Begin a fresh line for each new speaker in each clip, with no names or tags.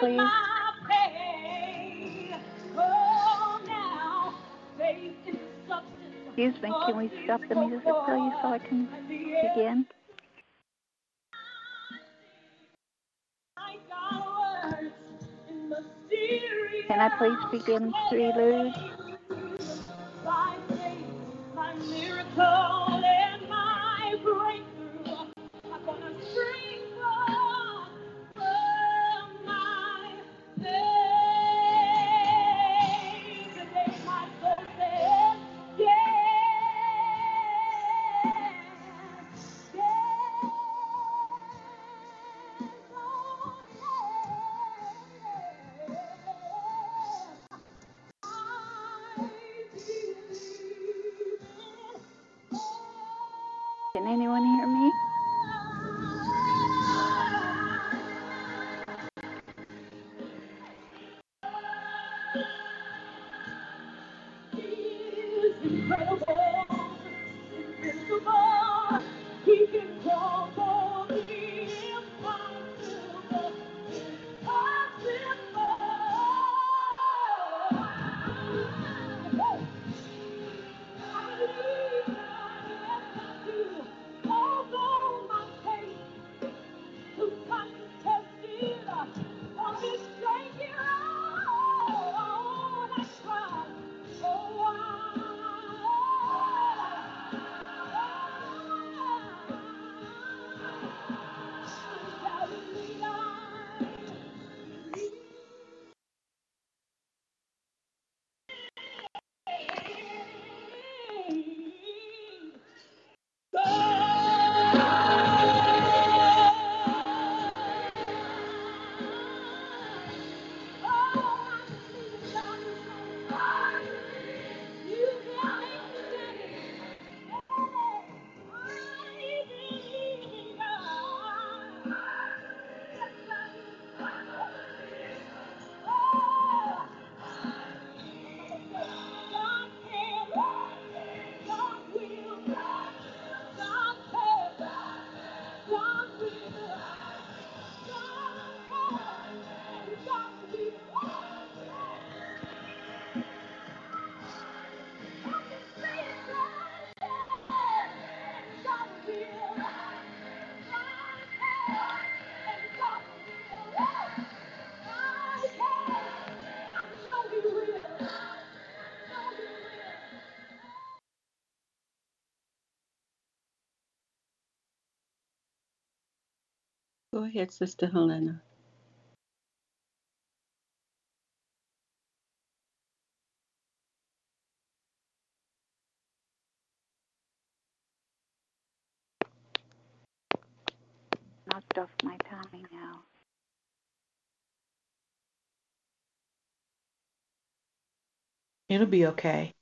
please? Excuse me, can we stop the music, so I can begin? Can I please begin
the prelude?
Go ahead, Sister Helena.
Knocked off my tummy now.
It'll be okay.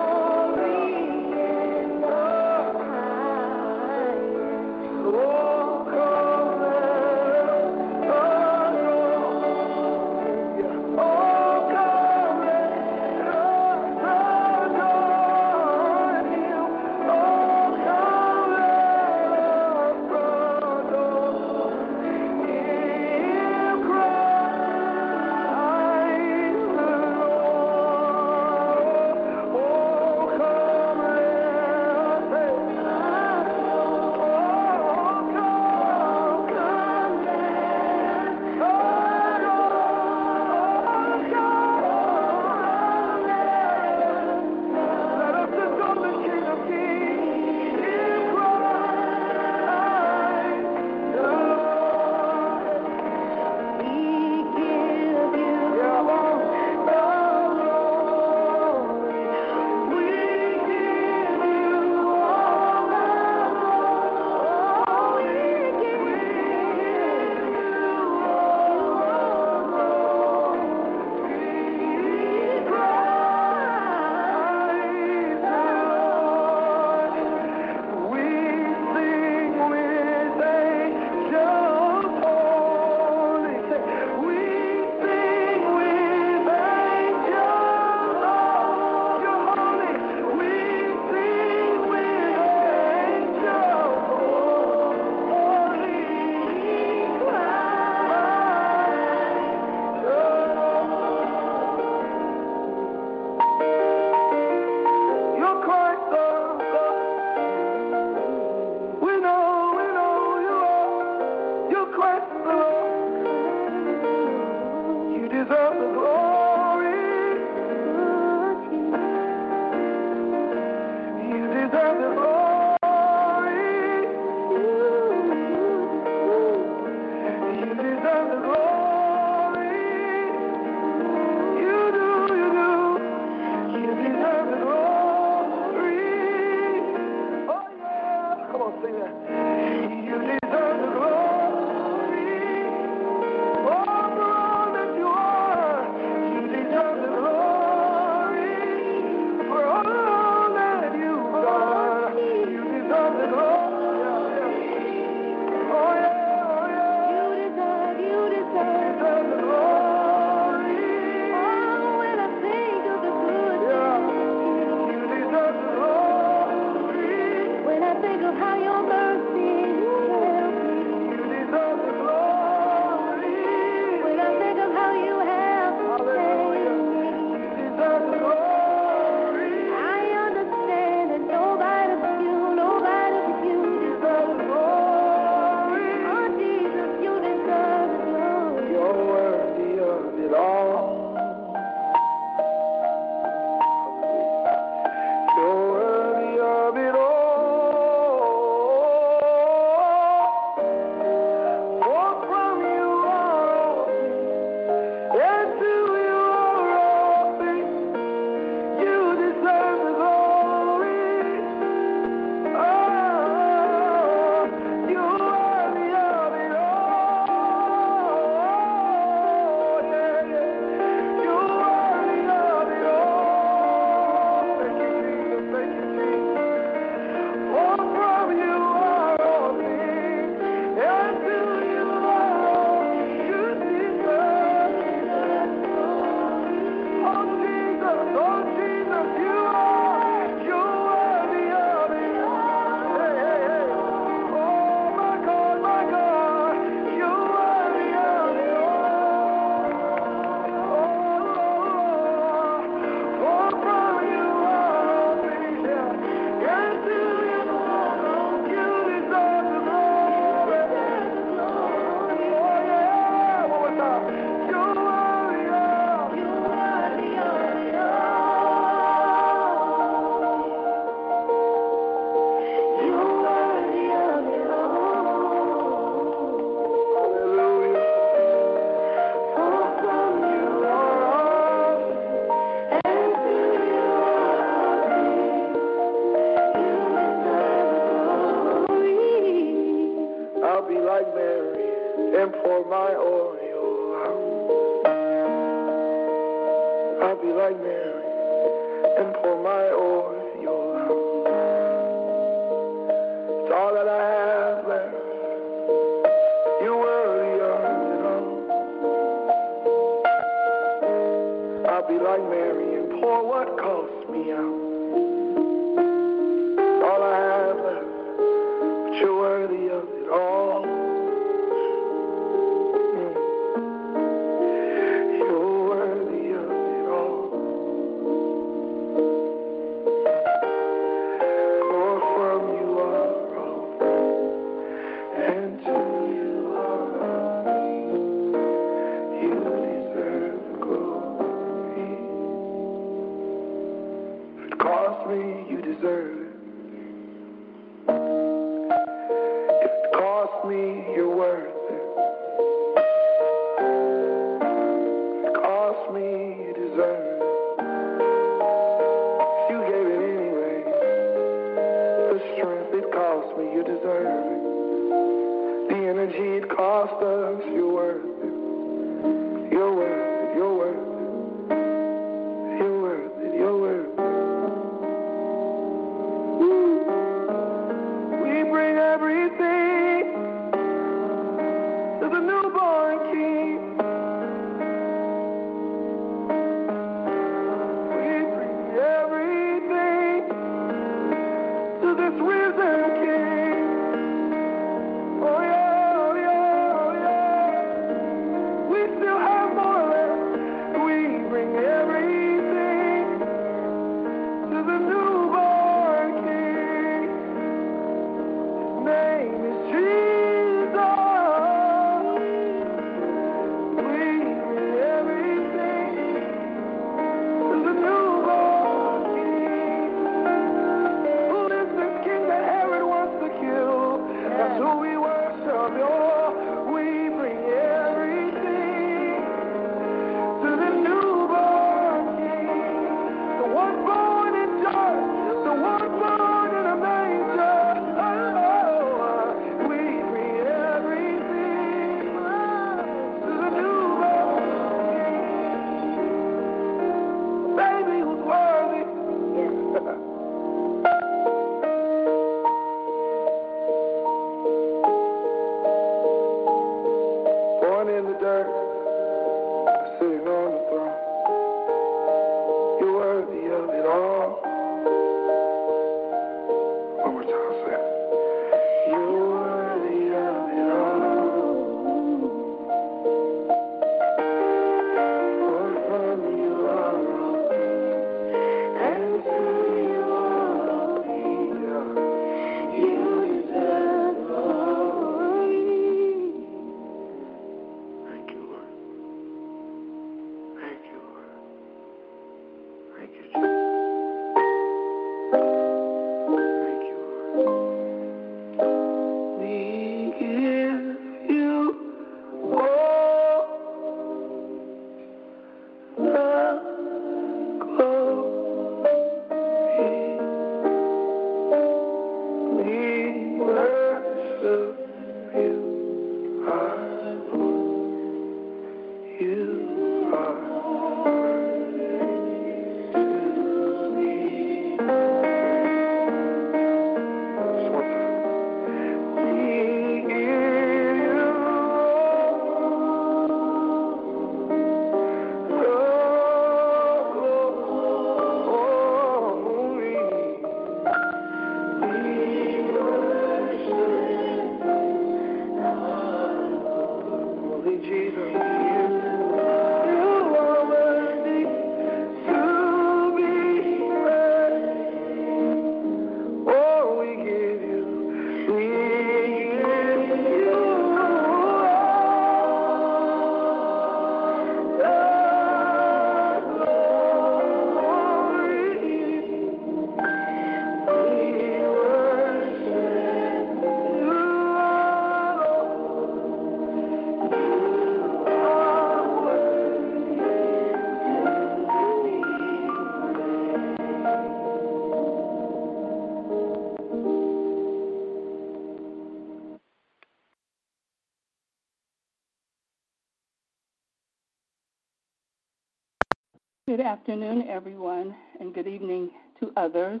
Good afternoon, everyone, and good evening to others.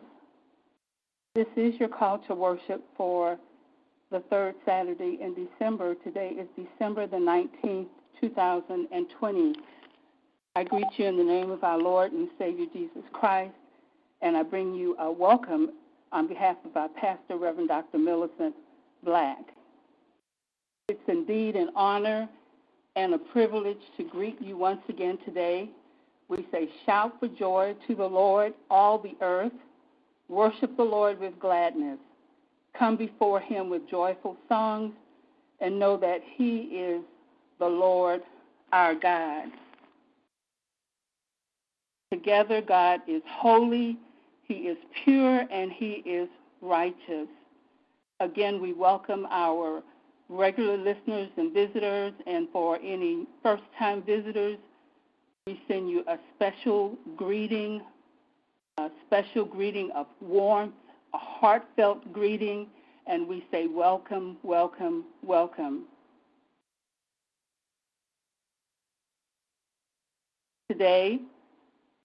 This is your call to worship for the third Saturday in December. Today is December the 19th, 2020. I greet you in the name of our Lord and Savior Jesus Christ, and I bring you a welcome on behalf of our pastor, Reverend Dr. Millicent Black. It's indeed an honor and a privilege to greet you once again today. We say, Shout for joy to the Lord, all the earth. Worship the Lord with gladness. Come before him with joyful songs and know that he is the Lord our God. Together, God is holy, he is pure, and he is righteous. Again, we welcome our regular listeners and visitors, and for any first time visitors, we send you a special greeting, a special greeting of warmth, a heartfelt greeting, and we say, Welcome, welcome, welcome. Today,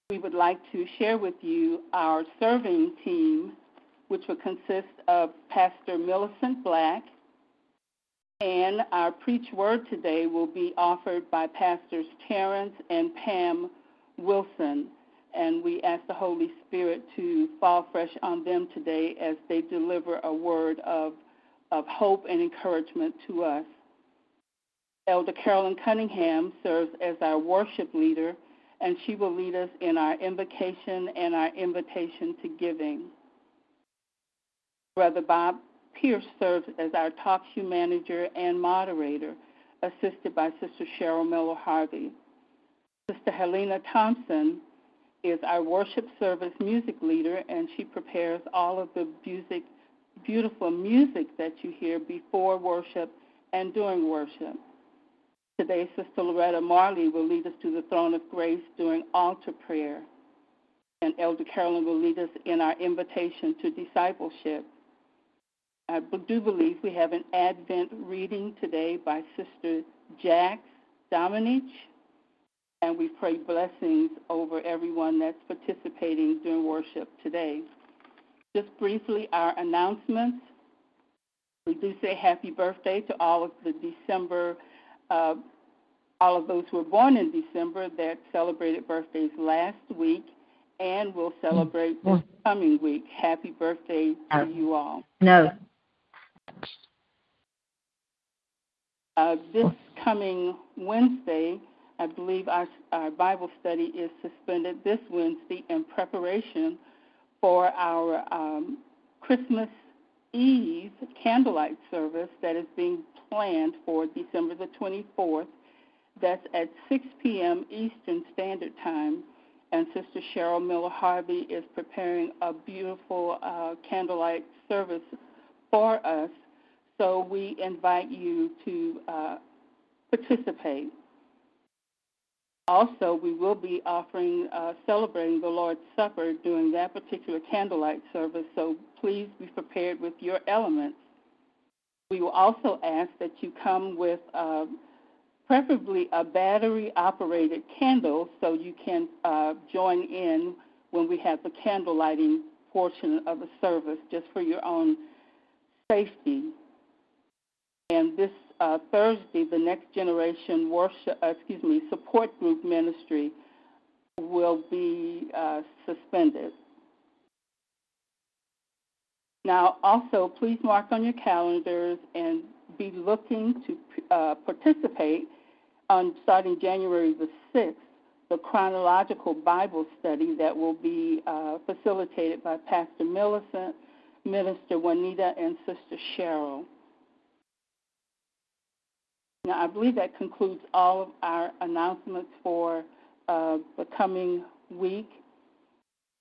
we would like to share with you our serving team, which will consist of Pastor Millicent Black, and our preach word today will be offered by Pastors Terrence and Pam Wilson. And we ask the Holy Spirit to fall fresh on them today as they deliver a word of, of hope and encouragement to us. Elder Carolyn Cunningham serves as our worship leader, and she will lead us in our invocation and our invitation to giving. Brother Bob Pierce serves as our talk show manager and moderator, assisted by Sister Cheryl Miller Harvey. Sister Helena Thompson is our worship service music leader, and she prepares all of the music, beautiful music that you hear before worship and during worship. Today, Sister Loretta Marley will lead us to the throne of grace during altar prayer, and Elder Carolyn will lead us in our invitation to discipleship. I do believe we have an Advent reading today by Sister Jax Dominich, and we pray blessings over everyone that's participating during worship today. Just briefly, our announcements. We do say happy birthday to all of the December, uh, all of those who were born in December that celebrated birthdays last week and we'll celebrate this coming week. Happy birthday to you all.
No.
Uh, this coming Wednesday, I believe our, our Bible study is suspended this Wednesday in preparation for our um, Christmas Eve candlelight service that is being planned for December the 24th. That's at 6 p.m. Eastern Standard Time. And Sister Cheryl Miller Harvey is preparing a beautiful uh, candlelight service for us so we invite you to uh, participate. Also, we will be offering, uh, celebrating the Lord's Supper during that particular candlelight service, so please be prepared with your elements. We will also ask that you come with uh, preferably a battery operated candle so you can uh, join in when we have the candle lighting portion of the service just for your own safety. And this uh, Thursday, the Next Generation Worship, uh, excuse me, Support Group Ministry will be uh, suspended. Now, also, please mark on your calendars and be looking to uh, participate on starting January the 6th, the chronological Bible study that will be uh, facilitated by Pastor Millicent, Minister Juanita, and Sister Cheryl. Now, I believe that concludes all of our announcements for uh, the coming week.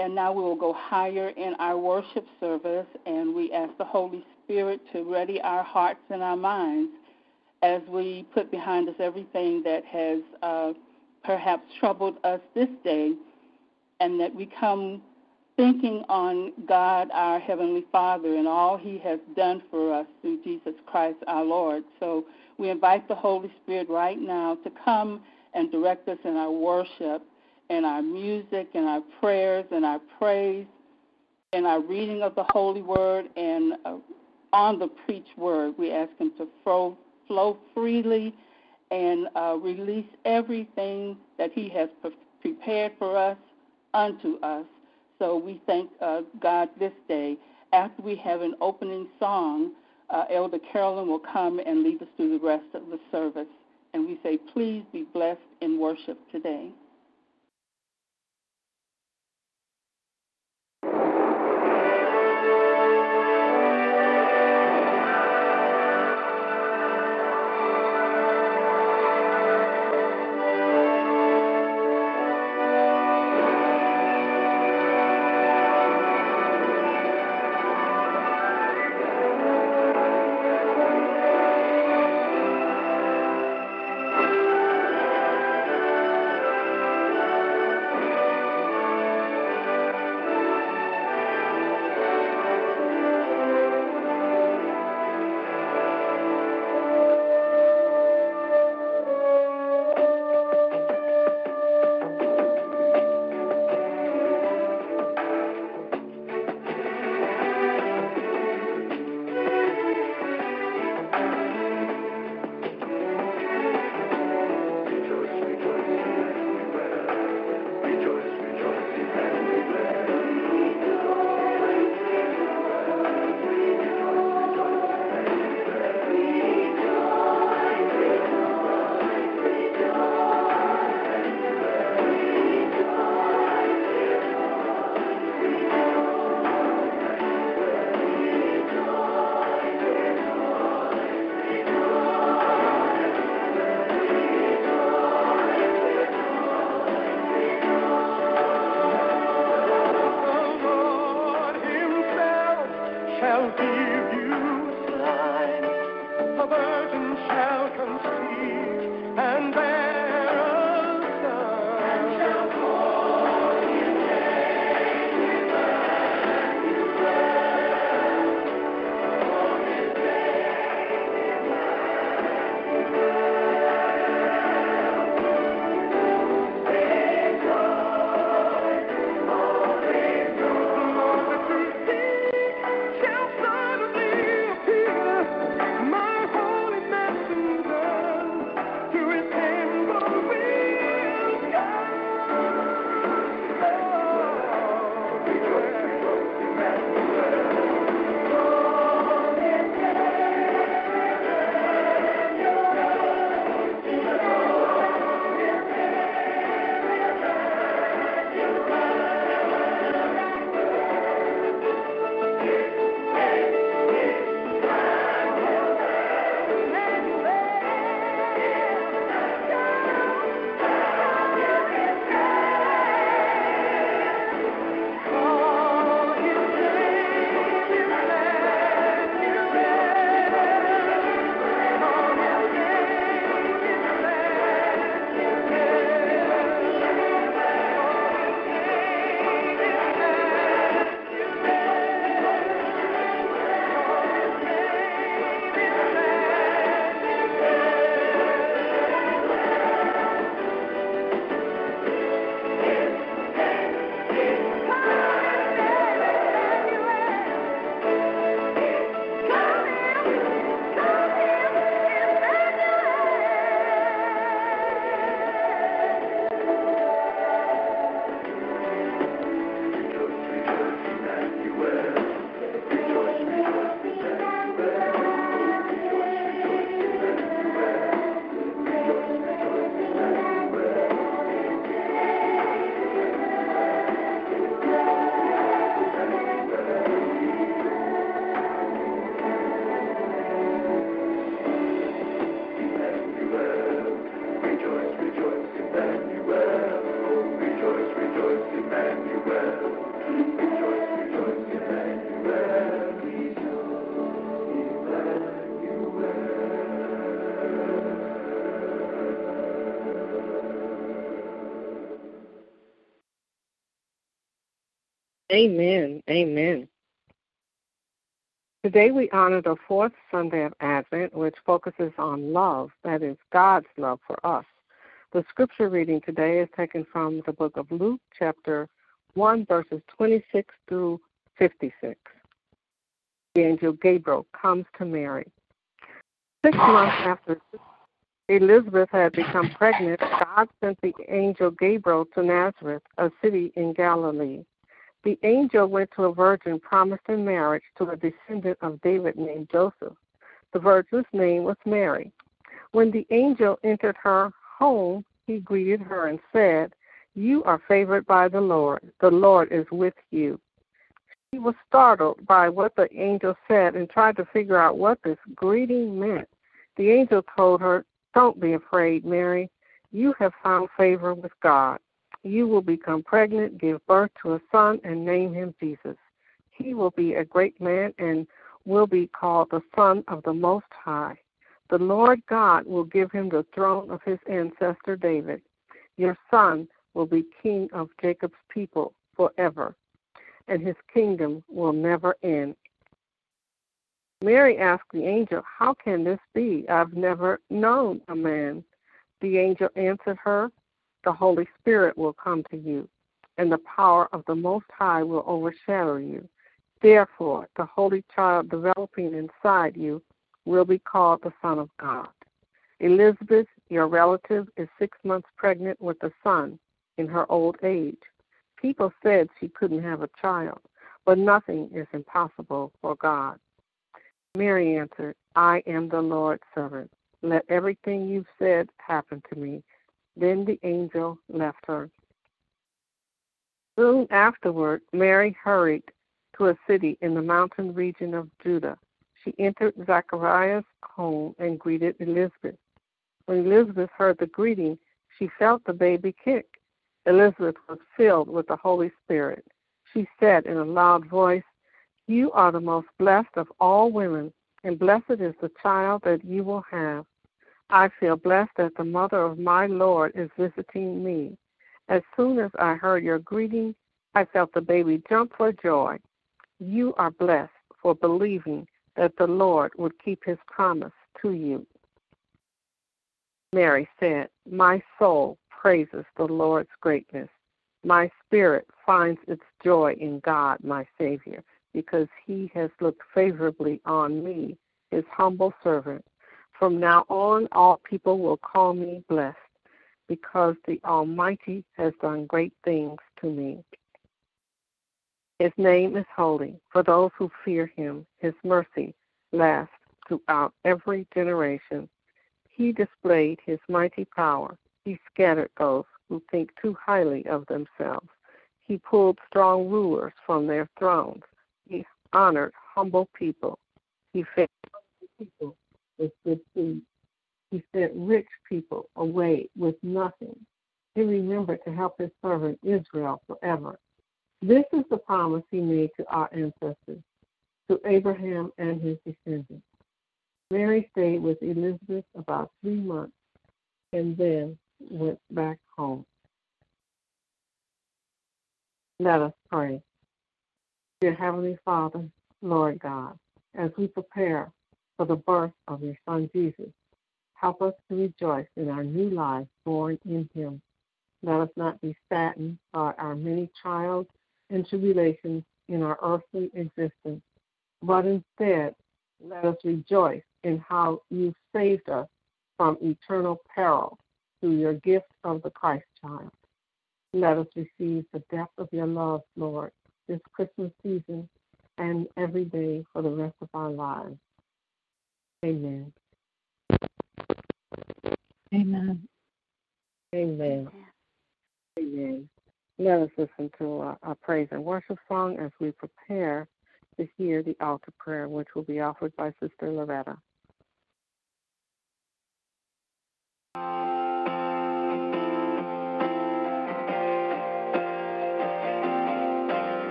And now we will go higher in our worship service, and we ask the Holy Spirit to ready our hearts and our minds as we put behind us everything that has uh, perhaps troubled us this day, and that we come thinking on God, our Heavenly Father, and all He has done for us through Jesus Christ our Lord. So we invite the Holy Spirit right now to come and direct us in our worship and our music and our prayers and our praise and our reading of the Holy Word and uh, on the preached word. We ask Him to flow, flow freely and uh, release everything that He has pre- prepared for us unto us. So we thank uh, God this day. After we have an opening song, uh, Elder Carolyn will come and lead us through the rest of the service. And we say, please be blessed in worship today.
Amen. Amen. Today we honor the fourth Sunday of Advent, which focuses on love, that is, God's love for us. The scripture reading today is taken from the book of Luke, chapter 1, verses 26 through 56. The angel Gabriel comes to Mary. Six months after Elizabeth had become pregnant, God sent the angel Gabriel to Nazareth, a city in Galilee. The angel went to a virgin promised in marriage to a descendant of David named Joseph. The virgin's name was Mary. When the angel entered her home, he greeted her and said, You are favored by the Lord. The Lord is with you. She was startled by what the angel said and tried to figure out what this greeting meant. The angel told her, Don't be afraid, Mary. You have found favor with God. You will become pregnant, give birth to a son, and name him Jesus. He will be a great man and will be called the Son of the Most High. The Lord God will give him the throne of his ancestor David. Your son will be king of Jacob's people forever, and his kingdom will never end. Mary asked the angel, How can this be? I've never known a man. The angel answered her, The Holy Spirit will come to you, and the power of the Most High will overshadow you. Therefore, the Holy Child developing inside you will be called the Son of God. Elizabeth, your relative, is six months pregnant with a son in her old age. People said she couldn't have a child, but nothing is impossible for God. Mary answered, I am the Lord's servant. Let everything you've said happen to me. Then the angel left her. Soon afterward, Mary hurried to a city in the mountain region of Judah. She entered Zachariah's home and greeted Elizabeth. When Elizabeth heard the greeting, she felt the baby kick. Elizabeth was filled with the Holy Spirit. She said in a loud voice, You are the most blessed of all women, and blessed is the child that you will have. I feel blessed that the mother of my Lord is visiting me. As soon as I heard your greeting, I felt the baby jump for joy. You are blessed for believing that the Lord would keep his promise to you. Mary said, My soul praises the Lord's greatness. My spirit finds its joy in God, my Savior, because he has looked favorably on me, his humble servant. From now on, all people will call me blessed, because the Almighty has done great things to me. His name is holy. For those who fear him, his mercy lasts throughout every generation. He displayed his mighty power. He scattered those who think too highly of themselves. He pulled strong rulers from their thrones. He honored humble people. He fed people with good food. He sent rich people away with nothing. He remembered to help his servant Israel forever. This is the promise he made to our ancestors, to Abraham and his descendants. Mary stayed with Elizabeth about three months and then went back home. Let us pray. Dear Heavenly Father, Lord God, as we prepare for the birth of your Son Jesus, help us to rejoice in our new life born in him. Let us not be saddened by our many trials and tribulations in our earthly existence, but instead let us rejoice in how you saved us from eternal peril through your gift of the Christ child. Let us receive the depth of your love, Lord, this Christmas season and every day for the rest of our lives. Amen.
Amen.
Amen. Amen. Let us listen to our, our praise and worship song as we prepare to hear the altar prayer, which will be offered by Sister Loretta.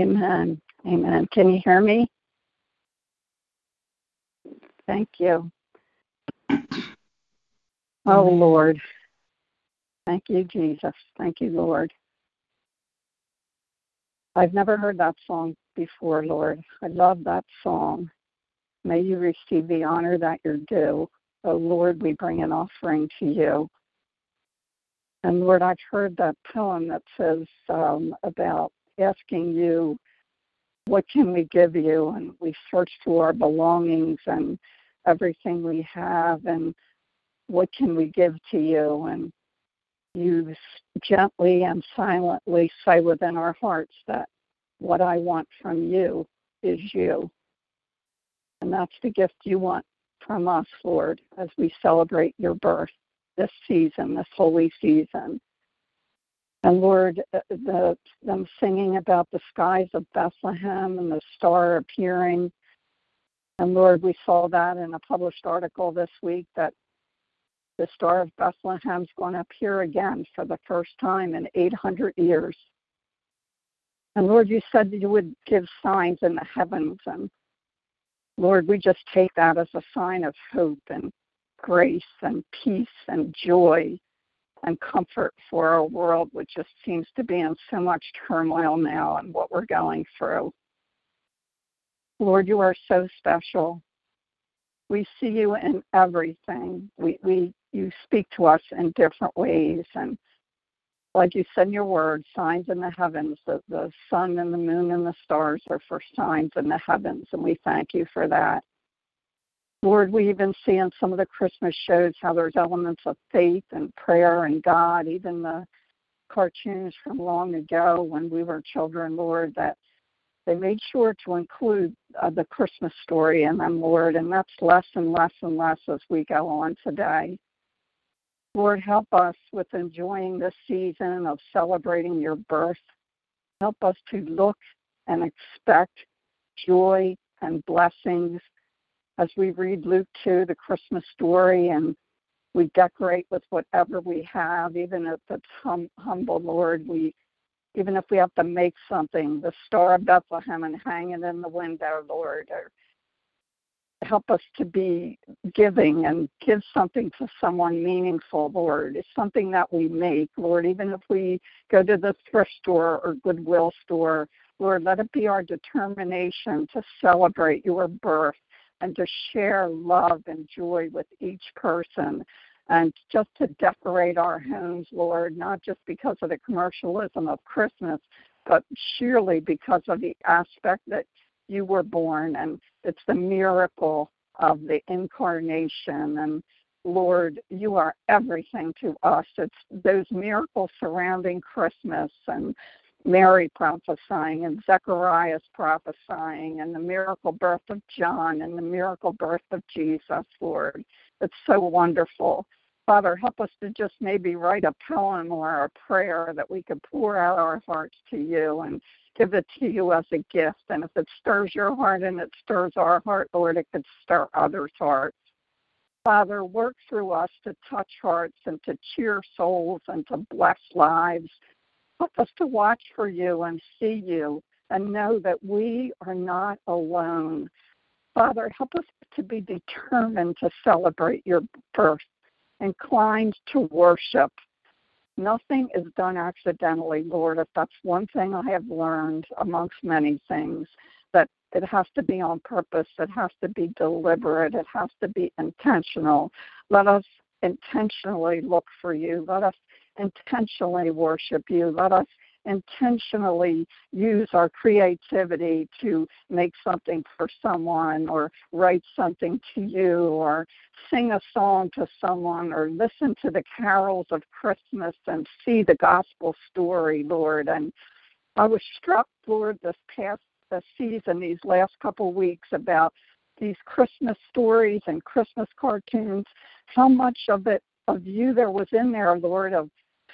Amen. Amen. Can you hear me? Thank you. Oh, Lord. Thank you, Jesus. Thank you, Lord. I've never heard that song before, Lord. I love that song. May you receive the honor that you're due. Oh, Lord, we bring an offering to you. And Lord, I've heard that poem that says um, about asking you, what can we give you? And we search through our belongings and everything we have, and what can we give to you? And you gently and silently say within our hearts that what I want from you is you. And that's the gift you want from us, Lord, as we celebrate your birth this season, this holy season. And Lord, uh, the, them singing about the skies of Bethlehem and the star appearing. And Lord, we saw that in a published article this week that the Star of Bethlehem is going to appear again for the first time in 800 years. And Lord, you said that you would give signs in the heavens. And Lord, we just take that as a sign of hope and grace and peace and joy and comfort for our world, which just seems to be in so much turmoil now and what we're going through. Lord, you are so special. We see you in everything. We, we you speak to us in different ways and like you said in your word, signs in the heavens, the, the sun and the moon and the stars are for signs in the heavens, and we thank you for that. Lord, we even see in some of the Christmas shows how there's elements of faith and prayer and God, even the cartoons from long ago when we were children, Lord, that they made sure to include uh, the Christmas story in them, Lord, and that's less and less and less as we go on today. Lord, help us with enjoying this season of celebrating your birth. Help us to look and expect joy and blessings as we read Luke 2, the Christmas story, and we decorate with whatever we have, even if it's hum- humble, Lord. We, even if we have to make something, the Star of Bethlehem, and hang it in the window, Lord, or help us to be giving and give something to someone meaningful, Lord. It's something that we make, Lord, even if we go to the thrift store or Goodwill store, Lord, let it be our determination to celebrate your birth and to share love and joy with each person and just to decorate our homes, Lord, not just because of the commercialism of Christmas, but surely because of the aspect that you were born and it's the miracle of the incarnation and Lord, you are everything to us. It's those miracles surrounding Christmas and Mary prophesying and Zechariah's prophesying and the miracle birth of John and the miracle birth of Jesus, Lord. It's so wonderful. Father, help us to just maybe write a poem or a prayer that we could pour out our hearts to you and give it to you as a gift. And if it stirs your heart and it stirs our heart, Lord, it could stir others' hearts. Father, work through us to touch hearts and to cheer souls and to bless lives. Help us to watch for you and see you and know that we are not alone. Father, help us to be determined to celebrate your birth, inclined to worship, Nothing is done accidentally, Lord. If that's one thing I have learned amongst many things, that it has to be on purpose, it has to be deliberate, it has to be intentional. Let us intentionally look for you. Let us intentionally worship you. Let us intentionally use our creativity to make something for someone or write something to you or sing a song to someone or listen to the carols of Christmas and see the gospel story, Lord. And I was struck, Lord, this past uh, season, these last couple weeks, about these Christmas stories and Christmas cartoons, how much of it of you there was in there, Lord, of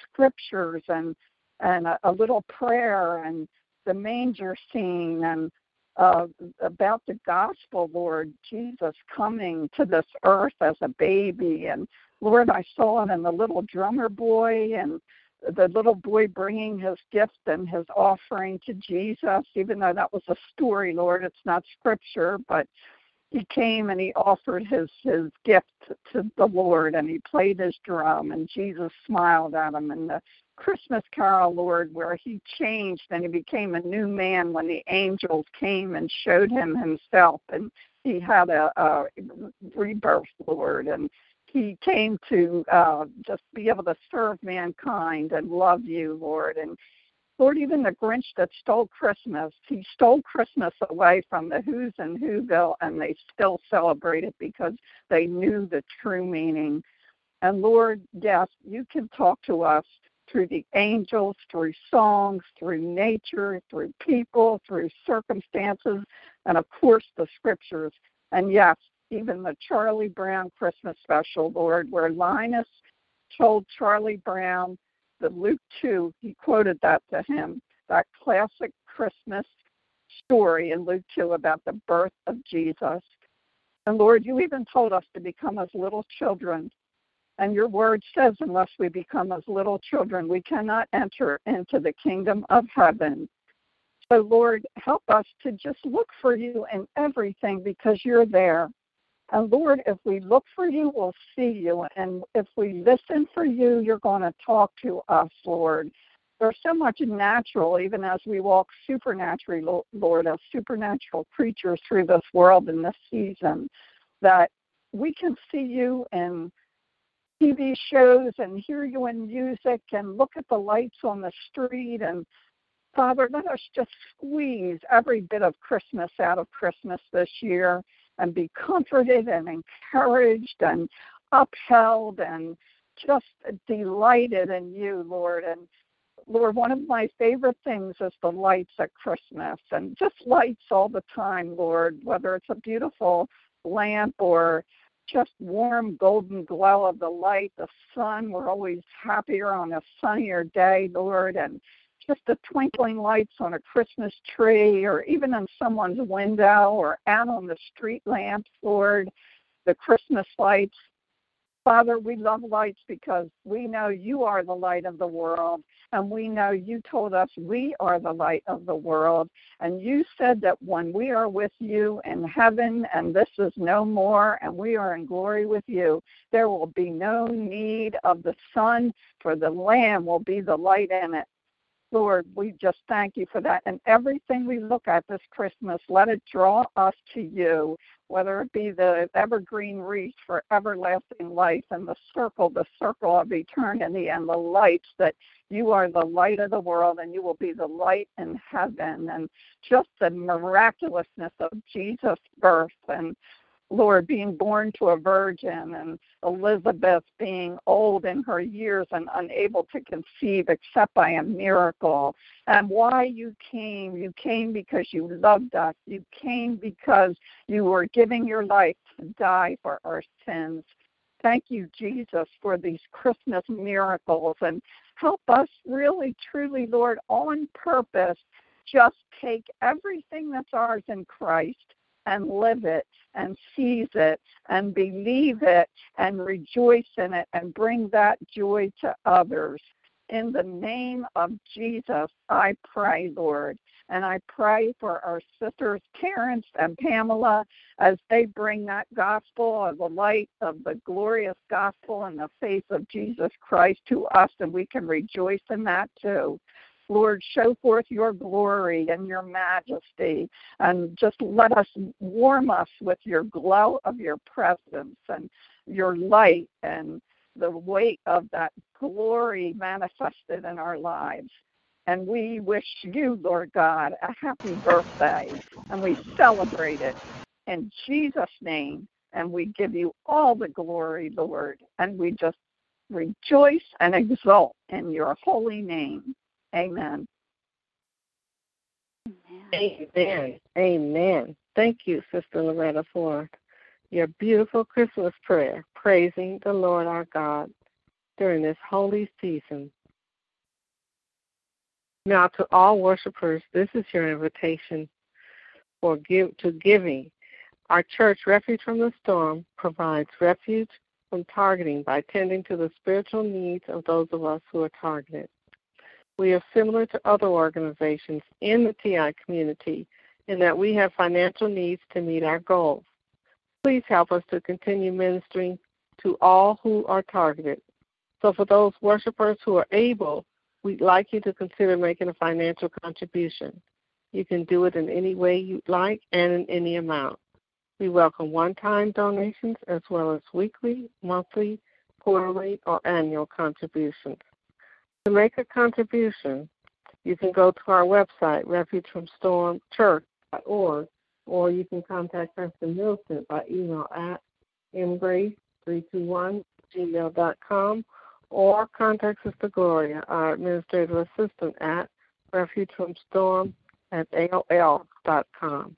scriptures and and a, a little prayer and the manger scene and uh, about the gospel, Lord Jesus coming to this earth as a baby. And Lord, I saw it in the little drummer boy and the little boy bringing his gift and his offering to Jesus, even though that was a story, Lord, it's not scripture, but he came and he offered his his gift to the Lord and he played his drum and Jesus smiled at him and the Christmas Carol, Lord, where he changed and he became a new man when the angels came and showed him himself, and he had a, a rebirth, Lord, and he came to uh, just be able to serve mankind and love you, Lord, and Lord, even the Grinch that stole Christmas, he stole Christmas away from the Who's and Whoville, and they still celebrate it because they knew the true meaning. And Lord, yes, you can talk to us through the angels, through songs, through nature, through people, through circumstances, and of course the scriptures. And yes, even the Charlie Brown Christmas special, Lord, where Linus told Charlie Brown the Luke 2, he quoted that to him, that classic Christmas story in Luke 2 about the birth of Jesus. And Lord, you even told us to become as little children. And your word says, unless we become as little children, we cannot enter into the kingdom of heaven. So, Lord, help us to just look for you in everything because you're there. And Lord, if we look for you, we'll see you. And if we listen for you, you're going to talk to us, Lord. There's so much natural, even as we walk supernaturally, Lord, as supernatural creatures through this world in this season, that we can see you in TV shows and hear you in music and look at the lights on the street. And Father, let us just squeeze every bit of Christmas out of Christmas this year and be comforted and encouraged and upheld and just delighted in you, Lord. And Lord, one of my favorite things is the lights at Christmas and just lights all the time, Lord, whether it's a beautiful lamp or just warm golden glow of the light, the sun. We're always happier on a sunnier day, Lord, and just the twinkling lights on a Christmas tree or even on someone's window or out on the street lamps, Lord, the Christmas lights. Father, we love lights because we know you are the light of the world, and we know you told us we are the light of the world. And you said that when we are with you in heaven, and this is no more, and we are in glory with you, there will be no need of the sun, for the Lamb will be the light in it. Lord, we just thank you for that. And everything we look at this Christmas, let it draw us to you, whether it be the evergreen wreath for everlasting life and the circle, the circle of eternity, and the lights that you are the light of the world and you will be the light in heaven. And just the miraculousness of Jesus' birth and Lord, being born to a virgin and Elizabeth being old in her years and unable to conceive except by a miracle. And why you came, you came because you loved us. You came because you were giving your life to die for our sins. Thank you, Jesus, for these Christmas miracles and help us really, truly, Lord, on purpose, just take everything that's ours in Christ and live it and seize it and believe it and rejoice in it and bring that joy to others. In the name of Jesus, I pray, Lord. And I pray for our sisters, Terrence and Pamela, as they bring that gospel of the light of the glorious gospel and the faith of Jesus Christ to us, and we can rejoice in that too. Lord, show forth your glory and your majesty, and just let us warm us with your glow of your presence and your light and the weight of that glory manifested in our lives. And we wish you, Lord God, a happy birthday, and we celebrate it in Jesus' name. And we give you all the glory, Lord, and we just rejoice and exult in your holy name. Amen.
Amen. Amen. Thank you, Sister Loretta, for your beautiful Christmas prayer, praising the Lord our God during this holy season. Now, to all worshipers, this is your invitation for give to giving. Our church, Refuge from the Storm, provides refuge from targeting by tending to the spiritual needs of those of us who are targeted. We are similar to other organizations in the TI community in that we have financial needs to meet our goals. Please help us to continue ministering to all who are targeted. So, for those worshipers who are able, we'd like you to consider making a financial contribution. You can do it in any way you'd like and in any amount. We welcome one time donations as well as weekly, monthly, quarterly, or annual contributions. To make a contribution, you can go to our website, refugefromstormchurch.org, or you can contact Pastor Milton by email at embrace321 gmail.com or contact Sister Gloria, our administrative assistant at refugefromstorm at AOL.com.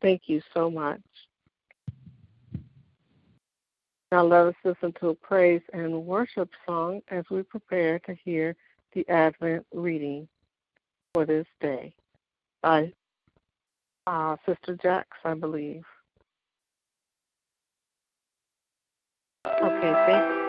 Thank you so much. Now let us listen to a praise and worship song as we prepare to hear the Advent reading for this day by uh, Sister Jax, I believe. Okay, thank
When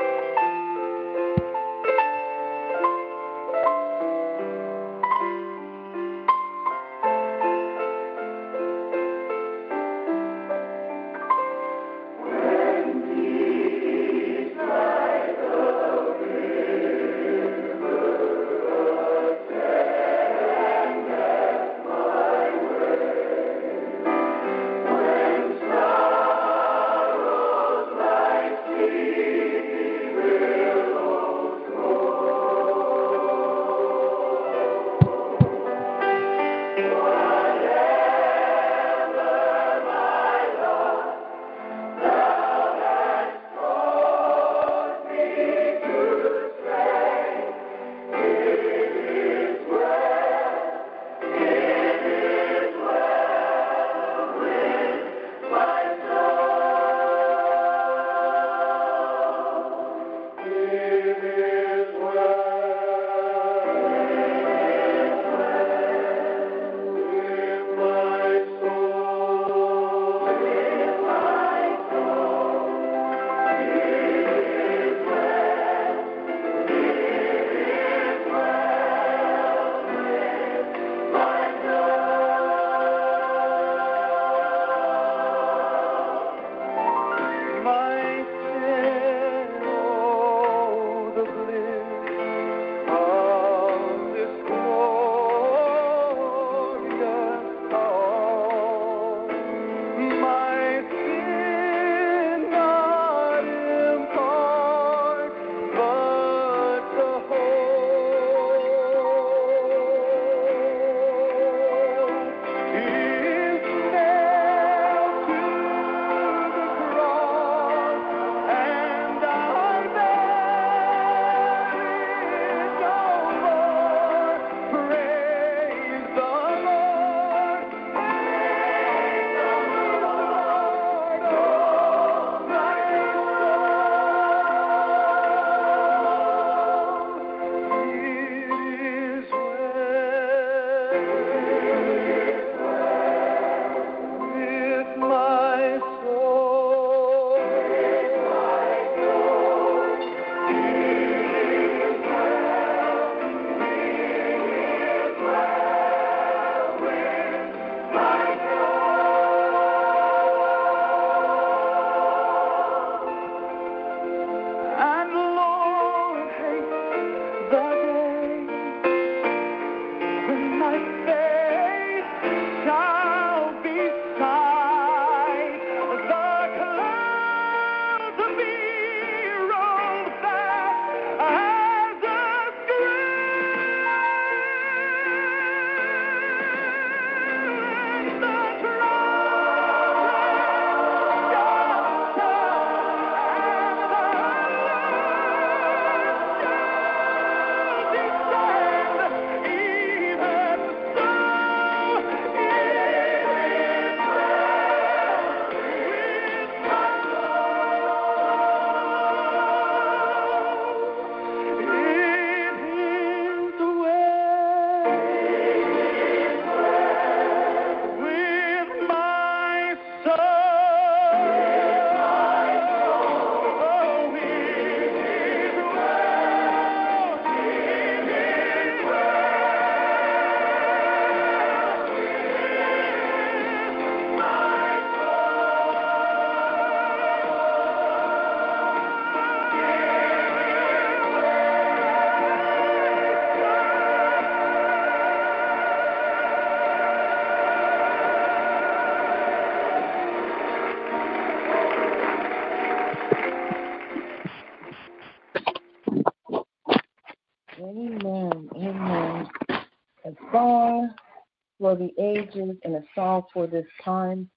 for the ages and a song for this time.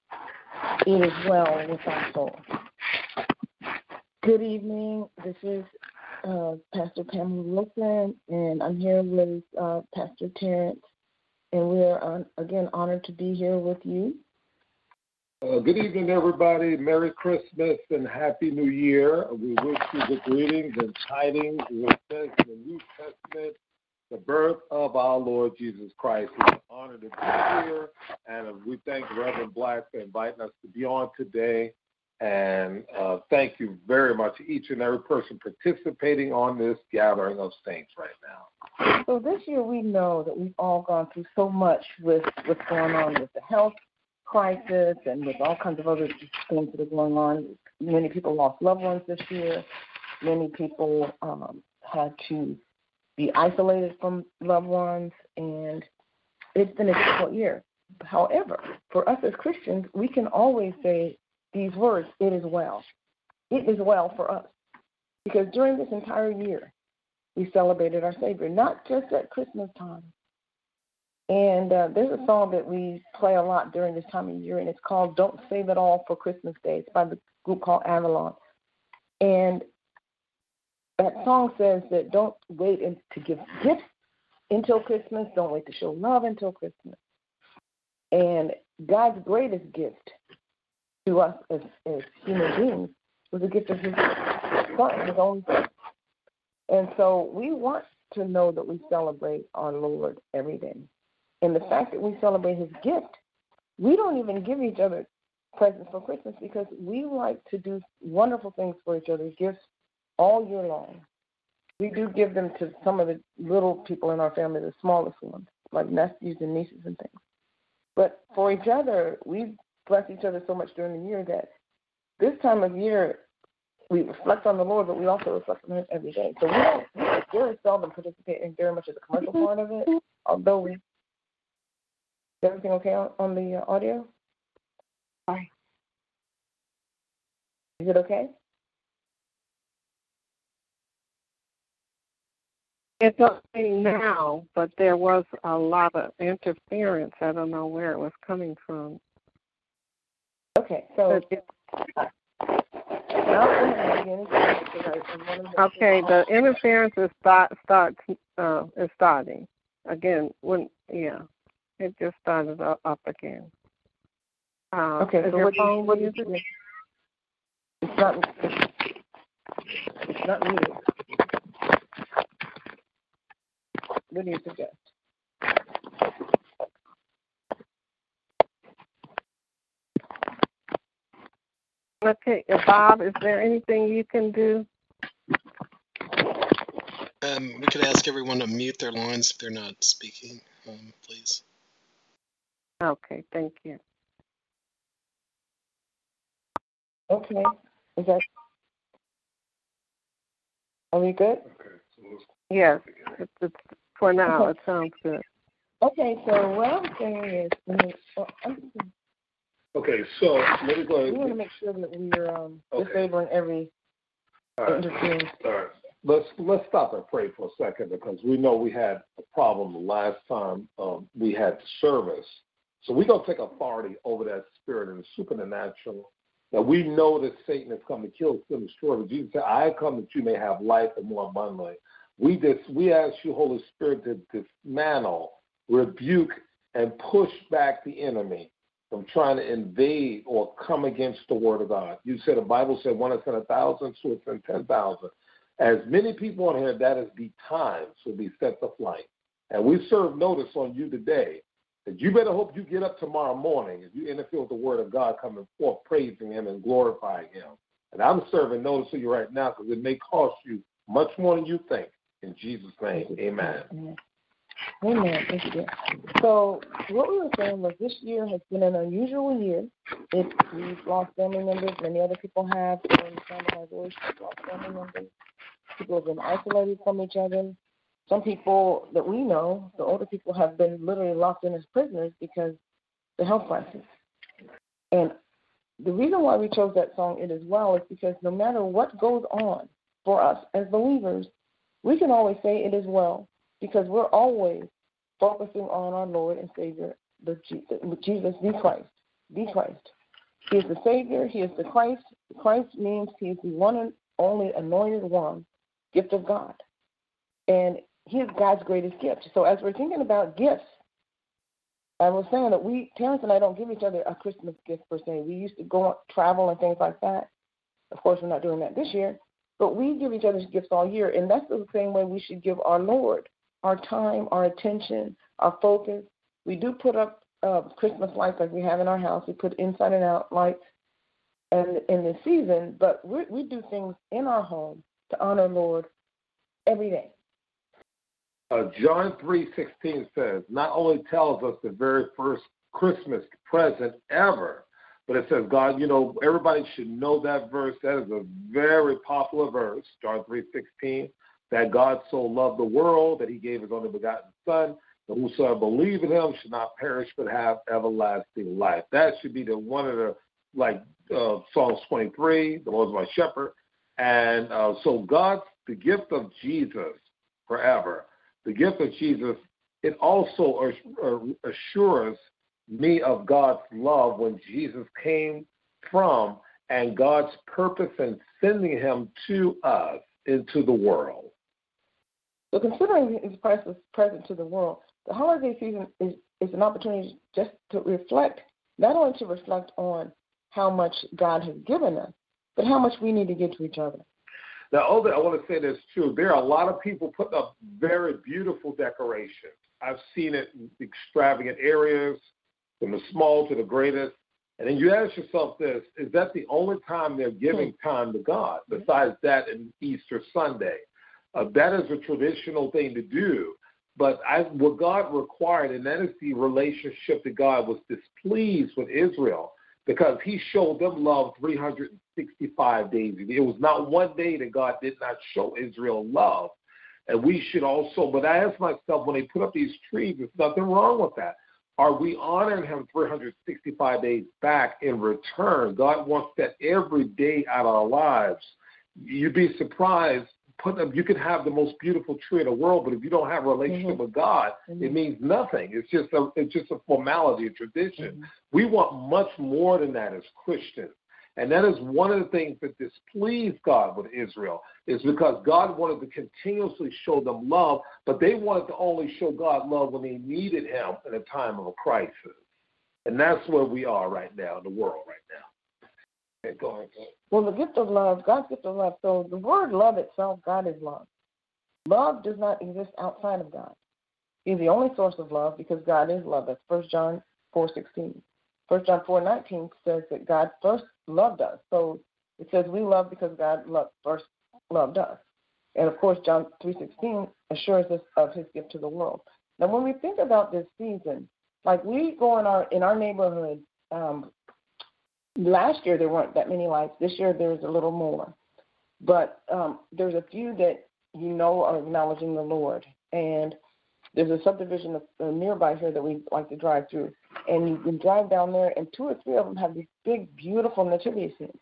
It is well with our soul. Good evening. This is uh, Pastor Pamela Wilson, and I'm here with uh, Pastor Terrence, and we are on, again honored to be here with you.
Uh, good evening, everybody. Merry Christmas and Happy New Year. We wish you the greetings and tidings this, the New Testament, birth of our Lord Jesus Christ. It's an honor to be here, and we thank Reverend Black for inviting us to be on today. And uh, thank you very much, each and every person participating on this gathering of saints right now.
So this year, we know that we've all gone through so much with what's going on with the health crisis and with all kinds of other things that are going on. Many people lost loved ones this year. Many people um, had to be isolated from loved ones, and it's been a difficult year. However, for us as Christians, we can always say these words, it is well. It is well for us. Because during this entire year, we celebrated our Savior, not just at Christmas time. And uh, there's a song that we play a lot during this time of year, and it's called Don't Save It All for Christmas Day. It's by the group called Avalon. And that song says that don't wait in, to give gifts until Christmas, don't wait to show love until Christmas. And God's greatest gift to us as, as human beings was the gift of his son, his own son. And so we want to know that we celebrate our Lord every day. And the fact that we celebrate his gift, we don't even give each other presents for Christmas because we like to do wonderful things for each other, gifts all year long. We do give them to some of the little people in our family, the smallest ones, like nephews and nieces and things. But for each other, we bless each other so much during the year that this time of year we reflect on the Lord, but we also reflect on Him every day. So we don't we very seldom participate in very much of the commercial part of it, although we. Is everything okay on, on the uh, audio?
Hi.
Is it okay?
It's okay now, but there was a lot of interference. I don't know where it was coming from.
Okay, so.
Okay, the interference is start starts uh is starting again. When yeah, it just started up, up again. Uh,
okay,
is
so
your
what,
phone
you, what you,
music?
it's not it's, it's not. What do you suggest?
Okay, uh, Bob, is there anything you can do?
Um, we could ask everyone to mute their lines if they're not speaking, um, please.
Okay, thank you.
Okay, is that? Are we good?
Yes, it's, it's for now.
Okay.
It sounds good.
Okay, so what I'm saying is, well, I'm-
Okay, so let me go
we want to make sure that we're um,
Okay.
disabling every
All right.
interference.
All right. Let's let's stop and pray for a second because we know we had a problem the last time um, we had service. So we're gonna take authority over that spirit and the supernatural. That we know that Satan has come to kill, steal, and destroy. But Jesus said, "I come that you may have life and more abundantly." We just we ask you, Holy Spirit, to dismantle, rebuke, and push back the enemy from trying to invade or come against the word of God. You said the Bible said one is in a thousand, so it's in ten thousand. As many people on here, that is the time to be set to flight. And we serve notice on you today that you better hope you get up tomorrow morning if you interfere with the word of God coming forth, praising him and glorifying him. And I'm serving notice to you right now because it may cost you much more than you think. In Jesus' name, amen.
Amen. Amen. Thank you. So what we were saying was this year has been an unusual year. It, we've lost family members. Many other people have. Voice, we've lost family members. People have been isolated from each other. Some people that we know, the older people, have been literally locked in as prisoners because the health crisis. And the reason why we chose that song, It Is Well, is because no matter what goes on for us as believers, we can always say it is well because we're always focusing on our Lord and Savior the Jesus, the Christ, the Christ. He is the Savior. He is the Christ. Christ means He is the one and only anointed one, gift of God, and He is God's greatest gift. So as we're thinking about gifts, I was saying that we, Terrence and I, don't give each other a Christmas gift per se. We used to go on, travel and things like that. Of course, we're not doing that this year, but we give each other gifts all year, and that's the same way we should give our Lord our time, our attention, our focus. We do put up uh, Christmas lights like we have in our house. We put inside and out lights, and in the season, but we we do things in our home to honor Lord every day.
Uh, John 3.16 says, not only tells us the very first Christmas present ever, but it says, God, you know, everybody should know that verse. That is a very popular verse, John 3.16, that God so loved the world that he gave his only begotten Son, that whosoever believe in him should not perish but have everlasting life. That should be the one of the, like uh, Psalms 23, the Lord is my shepherd. And uh, so God's, the gift of Jesus forever the gift of Jesus, it also assures me of God's love when Jesus came from and God's purpose in sending him to us into the world.
So, considering his presence present to the world, the holiday season is, is an opportunity just to reflect, not only to reflect on how much God has given us, but how much we need to give to each other.
The other, oh, I want to say this too. There are a lot of people putting up very beautiful decorations. I've seen it in extravagant areas, from the small to the greatest. And then you ask yourself this: Is that the only time they're giving hmm. time to God? Besides that, and Easter Sunday, uh, that is a traditional thing to do. But I, what God required, and that is the relationship that God was displeased with Israel because He showed them love 365 days. It was not one day that God did not show Israel love. And we should also, but I ask myself when they put up these trees, there's nothing wrong with that. Are we honoring him 365 days back in return? God wants that every day out of our lives. You'd be surprised. Put them, you can have the most beautiful tree in the world, but if you don't have a relationship mm-hmm. with God, mm-hmm. it means nothing. It's just a it's just a formality, a tradition. Mm-hmm. We want much more than that as Christians. And that is one of the things that displeased God with Israel, is because God wanted to continuously show them love, but they wanted to only show God love when they needed Him in a time of a crisis. And that's where we are right now in the world right now. Okay, go ahead.
Well, the gift of love, God's gift of love. So the word love itself, God is love. Love does not exist outside of God. He's the only source of love because God is love. That's 1 John 4 16. 1 John 4 19 says that God first loved us. So it says we love because God loved, first loved us. And of course, John 3.16 assures us of his gift to the world. Now, when we think about this season, like we go in our in our neighborhood, um, last year there weren't that many lights. This year there's a little more. But um, there's a few that you know are acknowledging the Lord. And there's a subdivision uh, nearby here that we like to drive through and you can drive down there, and two or three of them have these big, beautiful nativity scenes.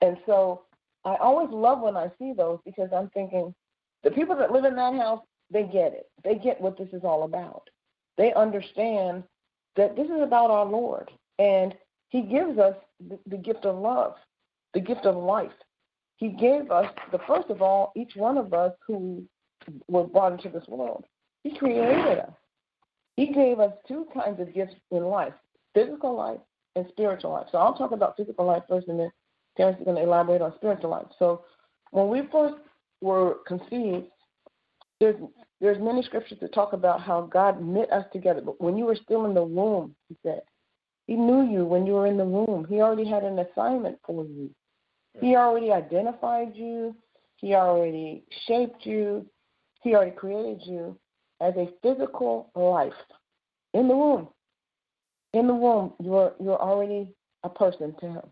And so I always love when I see those because I'm thinking the people that live in that house, they get it. They get what this is all about. They understand that this is about our Lord, and He gives us the, the gift of love, the gift of life. He gave us the first of all, each one of us who were brought into this world. He created us. He gave us two kinds of gifts in life physical life and spiritual life. So I'll talk about physical life first, and then Terrence is going to elaborate on spiritual life. So when we first were conceived, there's there's many scriptures that talk about how God knit us together. But when you were still in the womb, he said, He knew you when you were in the womb. He already had an assignment for you. He already identified you. He already shaped you. He already created you as a physical life in the womb. In the womb, you're you're already a person to him.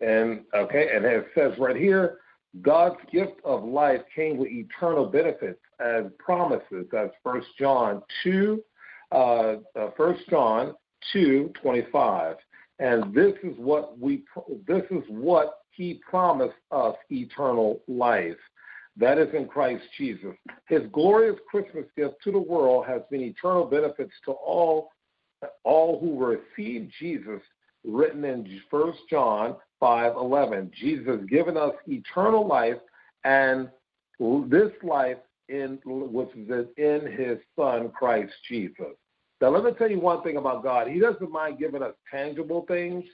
And okay, and it says right here, God's gift of life came with eternal benefits and promises. That's First John two, uh, uh, First John two twenty five, and this is what we this is what He promised us eternal life. That is in Christ Jesus. His glorious Christmas gift to the world has been eternal benefits to all all who receive Jesus, written in First John 5:11. Jesus has given us eternal life, and this life in which is in His Son Christ Jesus. Now, let me tell you one thing about God. He doesn't mind giving us tangible things,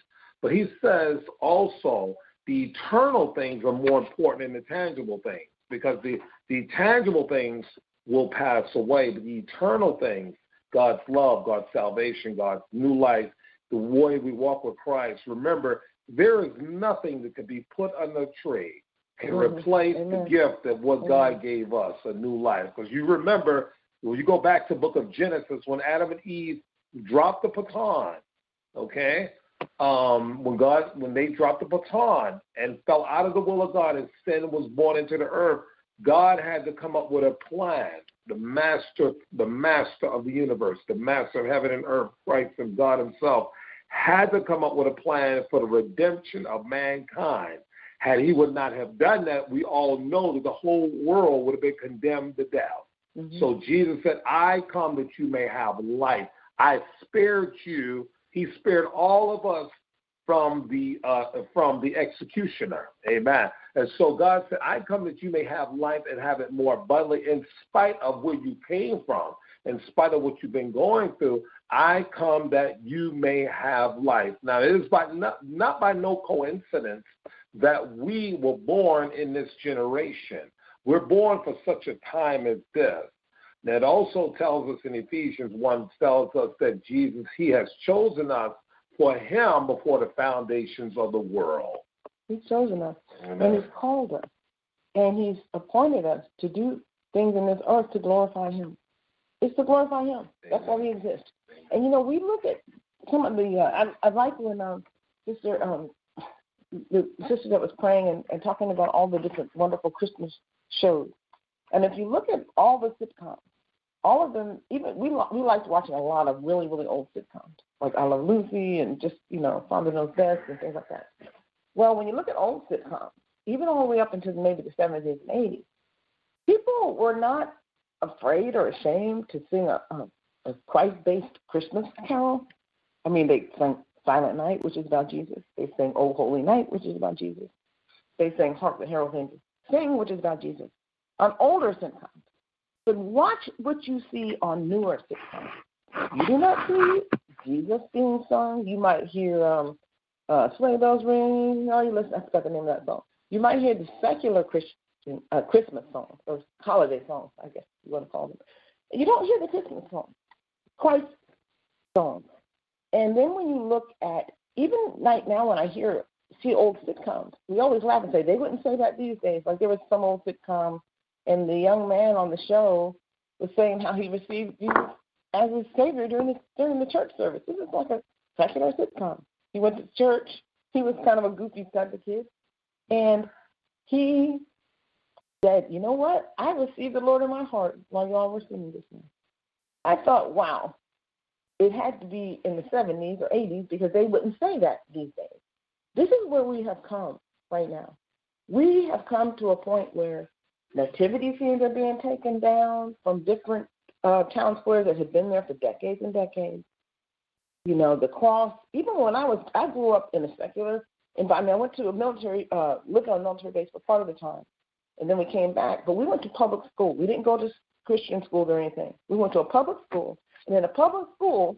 but He says also the eternal things are more important than the tangible things because the, the tangible things will pass away, but the eternal things, God's love, God's salvation, God's new life, the way we walk with Christ. Remember, there is nothing that can be put on the tree and mm-hmm. replace
Amen.
the gift that what God gave us, a new life. Because you remember, when you go back to the book of Genesis, when Adam and Eve dropped the baton, okay? Um, when God, when they dropped the baton and fell out of the will of God and sin was born into the earth, God had to come up with a plan. The master, the master of the universe, the master of heaven and earth, Christ and God Himself, had to come up with a plan for the redemption of mankind. Had he would not have done that, we all know that the whole world would have been condemned to death.
Mhm.
So Jesus said, I come that you may have life. I spared you. He spared all of us from the uh, from the executioner. Amen. And so God said, I come that you may have life and have it more abundantly in spite of where you came from, in spite of what you've been going through. I come that you may have life. Now it is by not, not by no coincidence that we were born in this generation. We're born for such a time as this. And it also tells us in Ephesians 1 tells us that Jesus, He has chosen us for Him before the foundations of the world.
He's chosen us
Amen.
and He's called us and He's appointed us to do things in this earth to glorify Him. It's to glorify Him. That's why we exist. And you know, we look at some of the. Uh, I, I like when um, Sister um, the sister that was praying and, and talking about all the different wonderful Christmas shows. And if you look at all the sitcoms, all of them, even we we liked watching a lot of really really old sitcoms like I Love Lucy and just you know Father Knows Best and things like that. Well, when you look at old sitcoms, even all the way up into maybe the 70s and 80s, people were not afraid or ashamed to sing a, a, a Christ-based Christmas carol. I mean, they sang Silent Night, which is about Jesus. They sang Oh Holy Night, which is about Jesus. They sang Hark the Herald Angels Sing, which is about Jesus. On older sitcoms. But watch what you see on newer sitcoms. You do not see Jesus being sung. You might hear um, uh, Sleigh Bells Ring. Oh, you listen. I forgot the name of that song. You might hear the secular Christian uh, Christmas songs or holiday songs, I guess you want to call them. You don't hear the Christmas songs, Christ songs. And then when you look at even right now when I hear see old sitcoms, we always laugh and say they wouldn't say that these days. Like there was some old sitcom, and the young man on the show was saying how he received Jesus as his savior during the during the church service. This is like a secular sitcom. He went to church. He was kind of a goofy type of kid, and he said, "You know what? I received the Lord in my heart while y'all were singing this morning." I thought, wow, it had to be in the 70s or 80s because they wouldn't say that these days. This is where we have come right now. We have come to a point where nativity scenes are being taken down from different uh, town squares that have been there for decades and decades. You know, the cross, even when I was, I grew up in a secular environment. I went to a military, uh, lived on a military base for part of the time. And then we came back, but we went to public school. We didn't go to Christian school or anything. We went to a public school. And in a public school,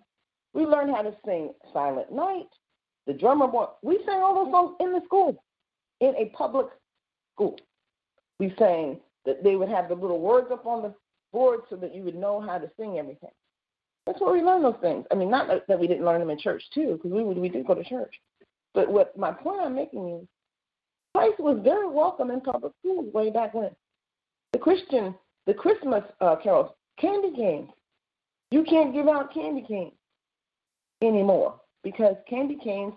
we learned how to sing Silent Night, the drummer boy. We sang all those songs in the school, in a public school. We sang that they would have the little words up on the board so that you would know how to sing everything. That's where we learned those things. I mean, not that- we didn't learn them in church too, because we we did go to church. But what my point I'm making is, Christ was very welcome in public schools way back when. The Christian, the Christmas uh, carols, candy canes. You can't give out candy canes anymore because candy canes.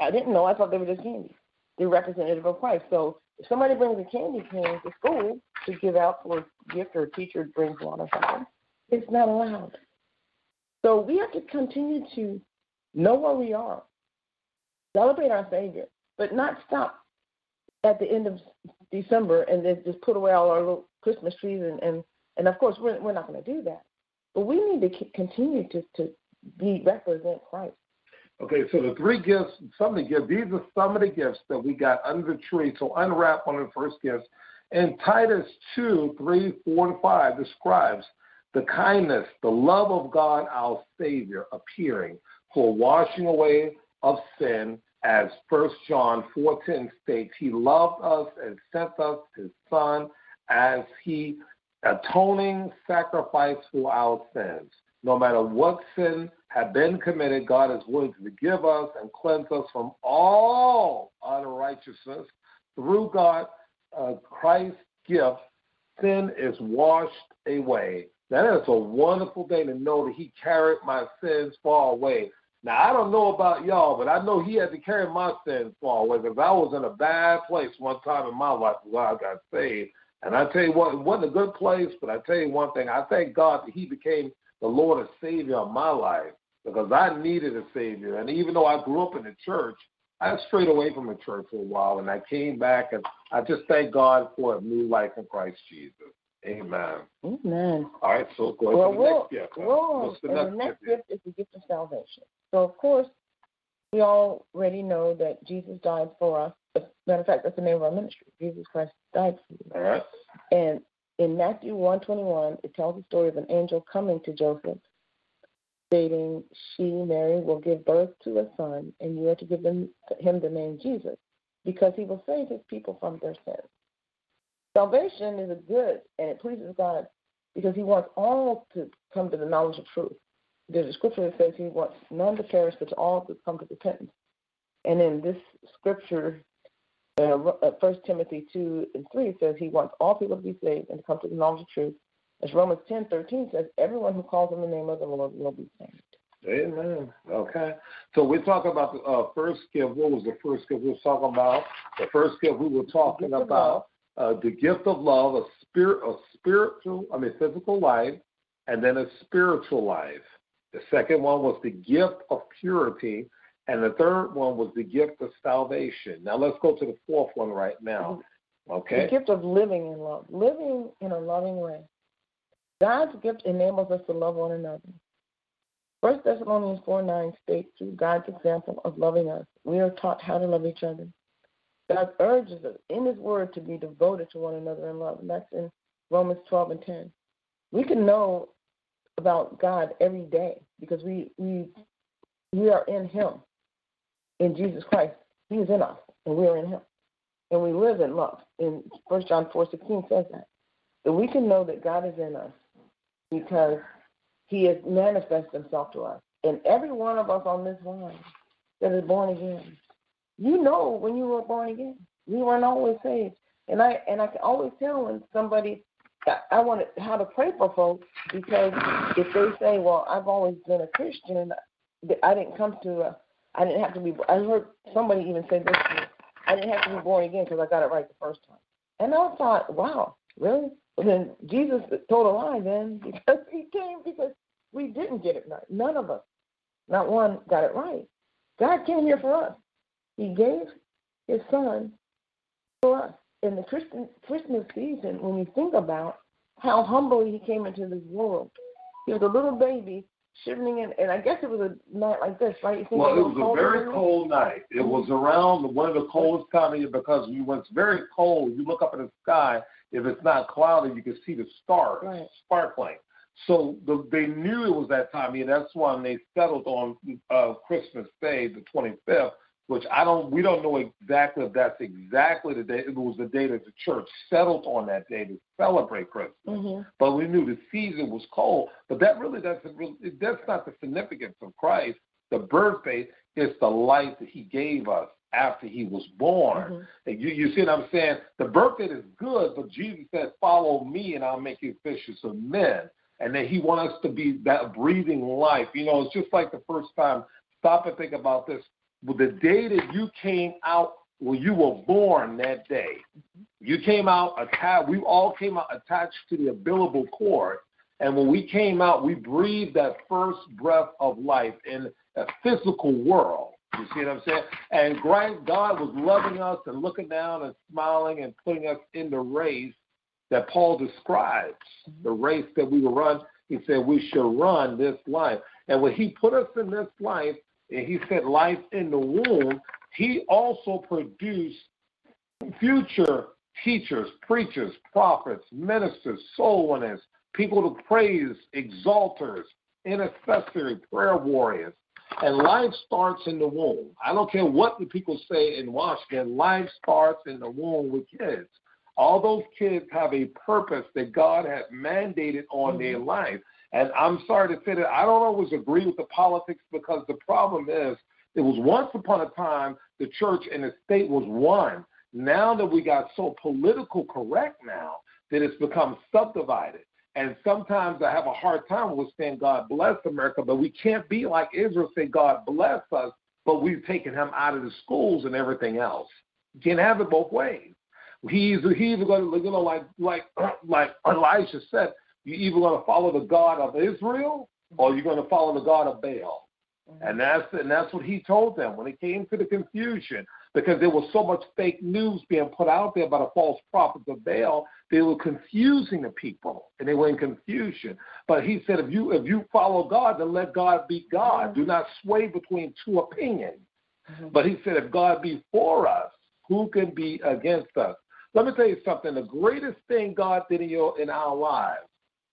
I didn't know. I thought they were just candy. They're representative of Christ. So if somebody brings a candy cane to school to give out for a gift or a teacher brings one or something, it's not allowed. So we have to continue to know where we are, celebrate our Savior, but not stop at the end of December and then just put away all our little Christmas trees and and, and of course we're we're not going to do that. But we need to continue to to be represent Christ.
Okay, so the three gifts, some of the gifts, these are some of the gifts that we got under the tree. So unwrap one of the first gifts. And Titus 2, 3, 4, and 5 describes the kindness, the love of God our Savior appearing for washing away of sin, as First John 4.10 states, He loved us and sent us His Son as He atoning sacrifice for our sins. No matter what sin had been committed, God is willing to forgive us and cleanse us from all unrighteousness through God, uh, Christ's gift. Sin is washed away. That is a wonderful thing to know that He carried my sins far away. Now I don't know about y'all, but I know He had to carry my sins far away because I was in a bad place one time in my life before I got saved. And I tell you what, it wasn't a good place, but I tell you one thing, I thank God that He became the Lord and Savior of my life because I needed a Savior. And even though I grew up in the church, I strayed away from the church for a while and I came back and I just thank God for a new life in Christ Jesus. Amen.
Amen.
All right, so go ahead
Well,
to the
we'll,
next gift.
we'll,
What's the next
the next
gift?
gift is the gift of salvation. So, of course, we already know that Jesus died for us. As a matter of fact, that's the name of our ministry. Jesus Christ died for you.
All right.
And in Matthew 121, it tells the story of an angel coming to Joseph, stating, She, Mary, will give birth to a son, and you are to give him the name Jesus, because he will save his people from their sins. Salvation is a good, and it pleases God because he wants all to come to the knowledge of truth. There's a scripture that says he wants none to perish, but all to come to repentance. And in this scripture, uh, First Timothy two and three says he wants all people to be saved and to come to the knowledge of truth. As Romans ten thirteen says, everyone who calls on the name of the Lord will be saved.
Amen. Okay. So we're talking about the uh, first gift. What was the first gift we were talking about? The first gift we were talking
of
about uh, the gift of love, a spirit, a spiritual, I mean physical life, and then a spiritual life. The second one was the gift of purity, and the third one was the gift of salvation. Now let's go to the fourth one right now. Okay.
The gift of living in love, living in a loving way. God's gift enables us to love one another. First Thessalonians 4 9 states, through God's example of loving us, we are taught how to love each other. God urges us in His Word to be devoted to one another in love, and that's in Romans 12 and 10. We can know about God every day because we we we are in Him, in Jesus Christ. He is in us, and we are in Him, and we live in love. In First John 4 16 says that that we can know that God is in us because He has manifested Himself to us, and every one of us on this line that is born again you know when you were born again. We weren't always saved. And I and I can always tell when somebody I want to, how to pray for folks because if they say, "Well, I've always been a Christian, I didn't come to, a, I didn't have to be." I heard somebody even say this: to me, "I didn't have to be born again because I got it right the first time." And I thought, "Wow, really?" Then Jesus told a lie then because he came because we didn't get it right. None of us, not one, got it right. God came here for us. He gave his son for us. In the Christmas season, when you think about how humbly he came into this world, he was a little baby shivering in, and I guess it was a night like this, right? You think
Well, it was a very cold night. It was around one of the coldest time of year because when it's very cold, you look up in the sky. If it's not cloudy, you can see the stars
Right.
sparkling. So the, they knew it was that time of year. That's why they settled on uh, Christmas Day, the 25th, which I don't. We don't know exactly if that's exactly the day. It was the day that the church settled on that day to celebrate Christmas.
hmm
But we knew the season was cold. But that really doesn't. Really, that's not the significance of Christ. The birthday is the life that He gave us after He was born.
Mhm.
And you, you see what I'm saying? The birthday is good, but Jesus said, "Follow me, and I'll make you fishers of men." And then He wants us to be that breathing life. You know, it's just like the first time. Stop and think about this. The day that you came out, when you were born that day, mm-hmm. you came out attached. We all came out attached to the umbilical cord, and when we came out, we breathed that first breath of life in a physical world. You see what I'm saying? And great God was loving us and looking down and smiling and putting us in the race that Paul describes, mm-hmm. the race that we will run. He said we should run this life. And when he put us in this life, and he said life in the womb, he also produced future teachers, preachers, prophets, ministers, soul winners, people to praise, exalters, intercessory, prayer warriors. And life starts in the womb. I don't care what the people say in Washington, life starts in the womb with kids. All those kids have a purpose that God has mandated on their mm-hmm. life. And I'm sorry to say that I don't always agree with the politics because the problem is it was once upon a time the church and the state was one. Now that we got so political correct now that it's become subdivided. And sometimes I have a hard time with saying God bless America, but we can't be like Israel, say God bless us, but we've taken him out of the schools and everything else. You can't have it both ways. He's he's going to you know like like like Elijah said, you either going to follow the God of Israel or you're going to follow the God of Baal. Mm-hmm. And that's and that's what he told them when it came to the confusion, because there was so much fake news being put out there by the false prophets of Baal. They were confusing the people, and they were in confusion. But he said, if you if you follow God, then let God be God. Do mm-hmm. not sway between two opinions. Mm-hmm. But he said, if God be for us, who can be against us? Let me tell you something. The greatest thing God did in your in our lives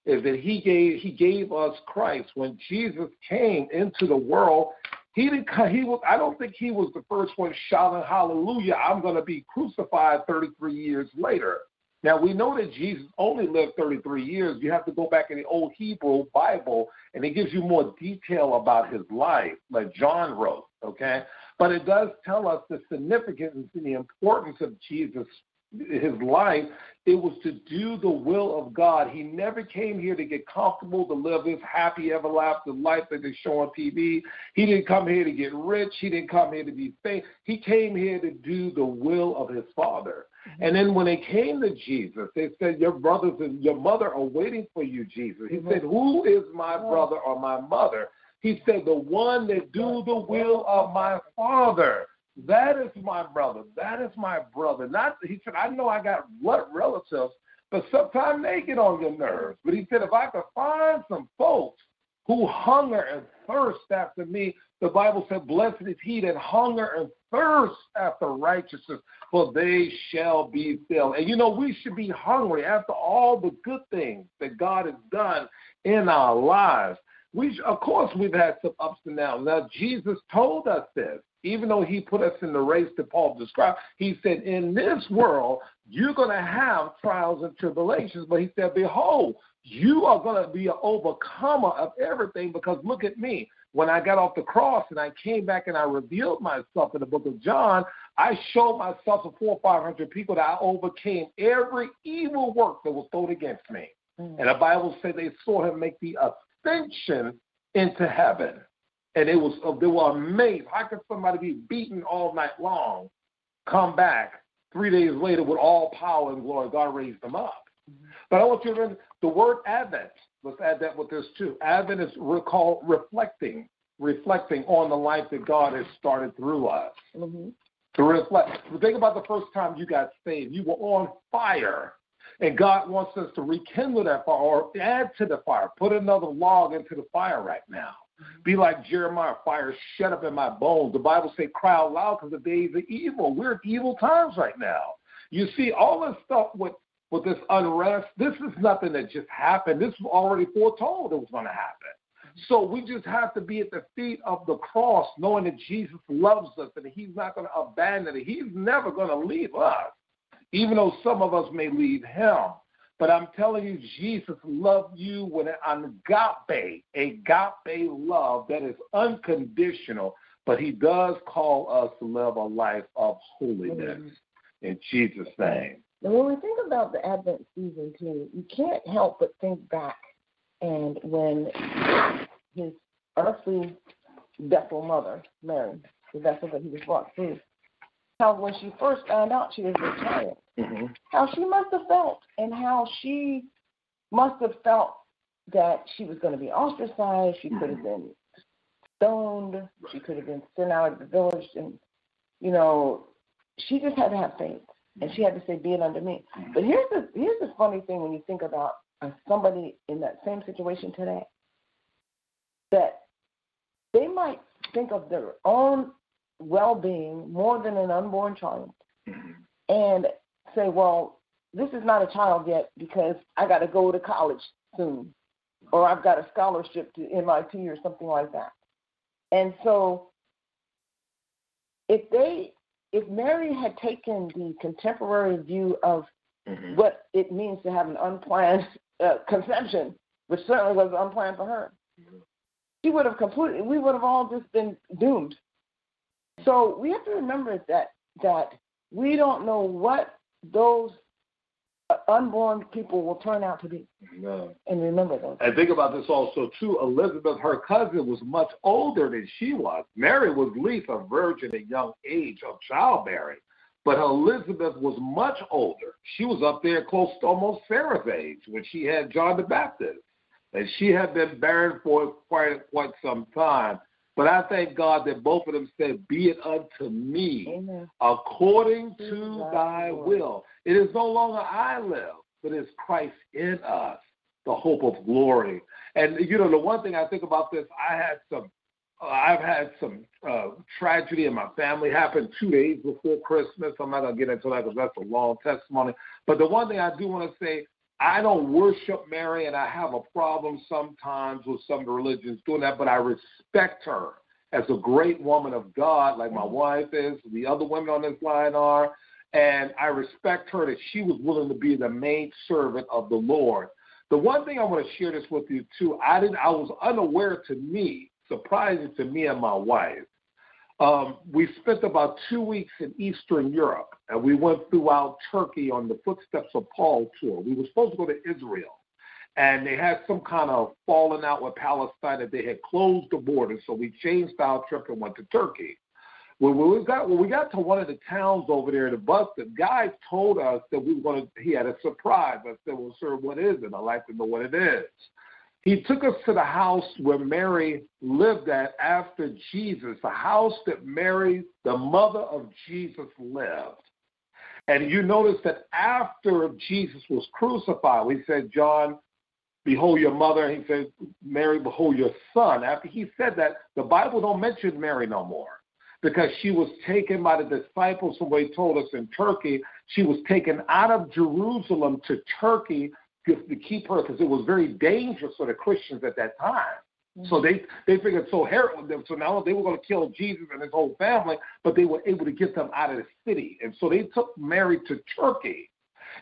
is that he gave he gave us Christ when Jesus came into the world. He didn't. He was. I don't think he was the first one shouting Hallelujah. I'm going to be crucified 33 years later. Now we know that Jesus only lived 33 years. You have to go back in the old Hebrew Bible, and it gives you more detail about his life, like John wrote. Okay, but it does tell us the significance and the importance of Jesus his life, it was to do the will of God. He never came here to get comfortable, to live this happy, everlasting life that they show on TV. He didn't come here to get rich. He didn't come here to be famous. He came here to do the will of his Father. Mm-hmm. And then when they came to Jesus, they said, Your brothers and your mother are waiting for you, Jesus. He mm-hmm. said, Who is my brother or my mother? He said, The one that do the will of my Father. That is my brother. That is my brother. Not he said, I know I got blood relatives, but sometimes they get on your nerves. But he said, if I could find some folks who hunger and thirst after me, the Bible said, Blessed is he that hunger and thirst after righteousness, for they shall be filled. And you know, we should be hungry after all the good things that God has done in our lives. We, of course, we've had some ups and downs. Now, Jesus told us this even though he put us in the race that Paul described, he said, In this world, you're going to have trials and tribulations. But he said, Behold, you are going to be an overcomer of everything because look at me. When I got off the cross and I came back and I revealed myself in the book of John, I showed myself to four or five hundred people that I overcame every evil work that was thrown against me. Mm. And the Bible said they saw him make the ascension into heaven and it was they were amazed. How could somebody be beaten all night long, come back three days later with all power and glory? God raised them up. Mm-hmm. But I want you to remember the word Advent. Let's add that with this too. Advent is recall reflecting, reflecting on the life that God has started through us. Mm-hmm. To reflect. Think about the first time you got saved. You were on fire. And God wants us to rekindle that fire or add to the fire, put another log into the fire right now. Be like Jeremiah, fire shut up in my bones. The Bible say, cry out loud because the days are evil. We're in evil times right now. You see, all this stuff with with this unrest, this is nothing that just happened. This was already foretold it was going to happen. So we just have to be at the feet of the cross, knowing that Jesus loves us and He's not going to abandon it. He's never going to leave us, even though some of us may leave Him. But I'm telling you, Jesus loved you with an agape, agape love that is unconditional. But he does call us to live a life of holiness mm-hmm. in Jesus' name.
And when we think about the Advent season too, you can't help but think back and when his earthly vessel mother, Mary, the vessel that he was brought through, how when she first found out she was a child, mm-hmm. how she must have felt and how she must have felt that she was going to be ostracized. She could have been stoned. She could have been sent out of the village, and you know, she just had to have faith, and she had to say, "Be it unto me." But here's the here's the funny thing when you think about uh, somebody in that same situation today, that they might think of their own well-being more than an unborn child, and say, "Well, this is not a child yet because I got to go to college soon, or I've got a scholarship to MIT or something like that." And so, if they, if Mary had taken the contemporary view of
Mm-hmm.
what it means to have an unplanned uh, conception, which certainly was unplanned for her, she would have completely. We would have all just been doomed. So we have to remember that that we don't know what those uh, unborn people will turn out to be,
No.
and remember those.
And think about this also too. Elizabeth, her cousin, was much older than she was. Mary was at least a virgin at young age of childbearing, but Elizabeth was much older. She was up there close to almost Sarah's age when she had John the Baptist, and she had been barren for quite quite some time. But I thank God that both of them said, "Be it unto me
Amen.
according to
Thy
thy
will.
will. It is no longer I live, but it's Christ in us, the hope of glory. And you know, the one thing I think about this, I had some, uh, I've had some uh, tragedy in my family happen two days before Christmas. I'm not gonna get into that because that's a long testimony. But the one thing I do want to say, I don't worship Mary, and I have a problem sometimes with some of the religions doing that, but I respect her as a great woman of God, like my mm-hmm. wife is, the other women on this line are, and I respect her that she was willing to be the maid servant of the Lord. The one thing I want to share this with you too, I didn't, I was unaware to me, surprising to me and my wife. Um, we spent about two weeks in Eastern Europe, and we went throughout Turkey on the Footsteps of Paul tour. We were supposed to go to Israel, and they had some kind of falling out with Palestine that they had closed the border, so we changed our trip and went to Turkey. When we got when we got to one of the towns over there, the bus the guy told us that we to. He had a surprise. I said, "Well, sir, what is it? I'd like to know what it is." He took us to the house where Mary lived at after Jesus, the house that Mary, the mother of Jesus, lived. And you notice that after Jesus was crucified, we said, John, behold your mother. He said, Mary, behold your son. After he said that, the Bible don't mention Mary no more because she was taken by the disciples, somebody told us in Turkey, she was taken out of Jerusalem to Turkey to, keep her because it was very dangerous for the Christians at that time. Mm-hmm. So they they figured so Herod so now they were going to kill Jesus and his whole family, but they were able to get them out of the city, and so they took Mary to Turkey,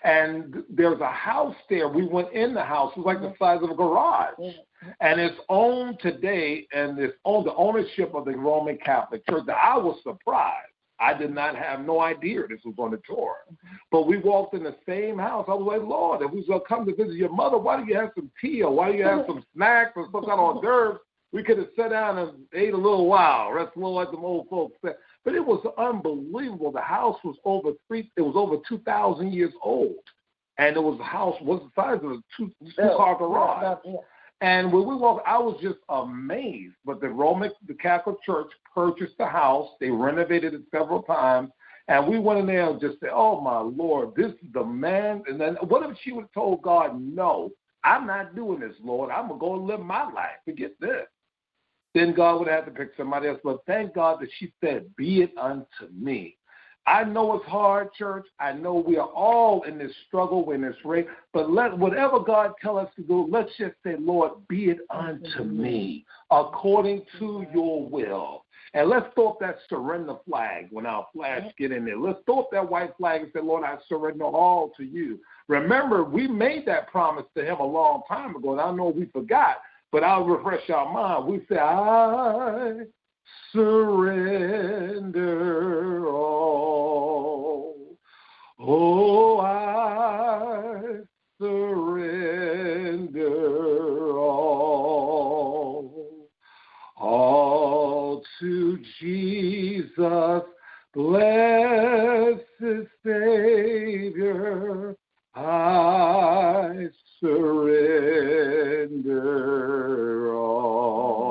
and there's a house there. We went in the house; it was like the mm-hmm. size of a garage, and it's owned today, and it's owned the ownership of the Roman Catholic Church. Now, I was surprised. I did not have no idea this was on the tour. But we walked in the same house. I was like, Lord, if we was come to visit your mother, why do you have some tea or why do you have some snacks or some kind of hors d'oeuvres? We could have sat down and ate a little while, rest a little like the old folks said. But it was unbelievable. The house was over three. It was over two thousand years old, and it was a house was the size of a two two car garage. And when we walked, I was just amazed. But the Roman, the Catholic Church purchased the house. They renovated it several times. And we went in there and just said, oh, my Lord, this is the man. And then what if she would have told God, no, I'm not doing this, Lord. I'm to go and live my life. Forget this. Then God would have to pick somebody else. But thank God that she said, be it unto me. I know it's hard, church. I know we are all in this struggle, in this race. But let whatever God tell us to do, let's just say, Lord, be it unto me according to your will. And let's throw up that surrender flag when our flags get in there. Let's throw up that white flag and say, Lord, I surrender all to you. Remember, we made that promise to him a long time ago, and I know we forgot, but I'll refresh our mind. We say, I surrender all. Oh, I surrender all. All to Jesus, blessed Savior, I surrender all.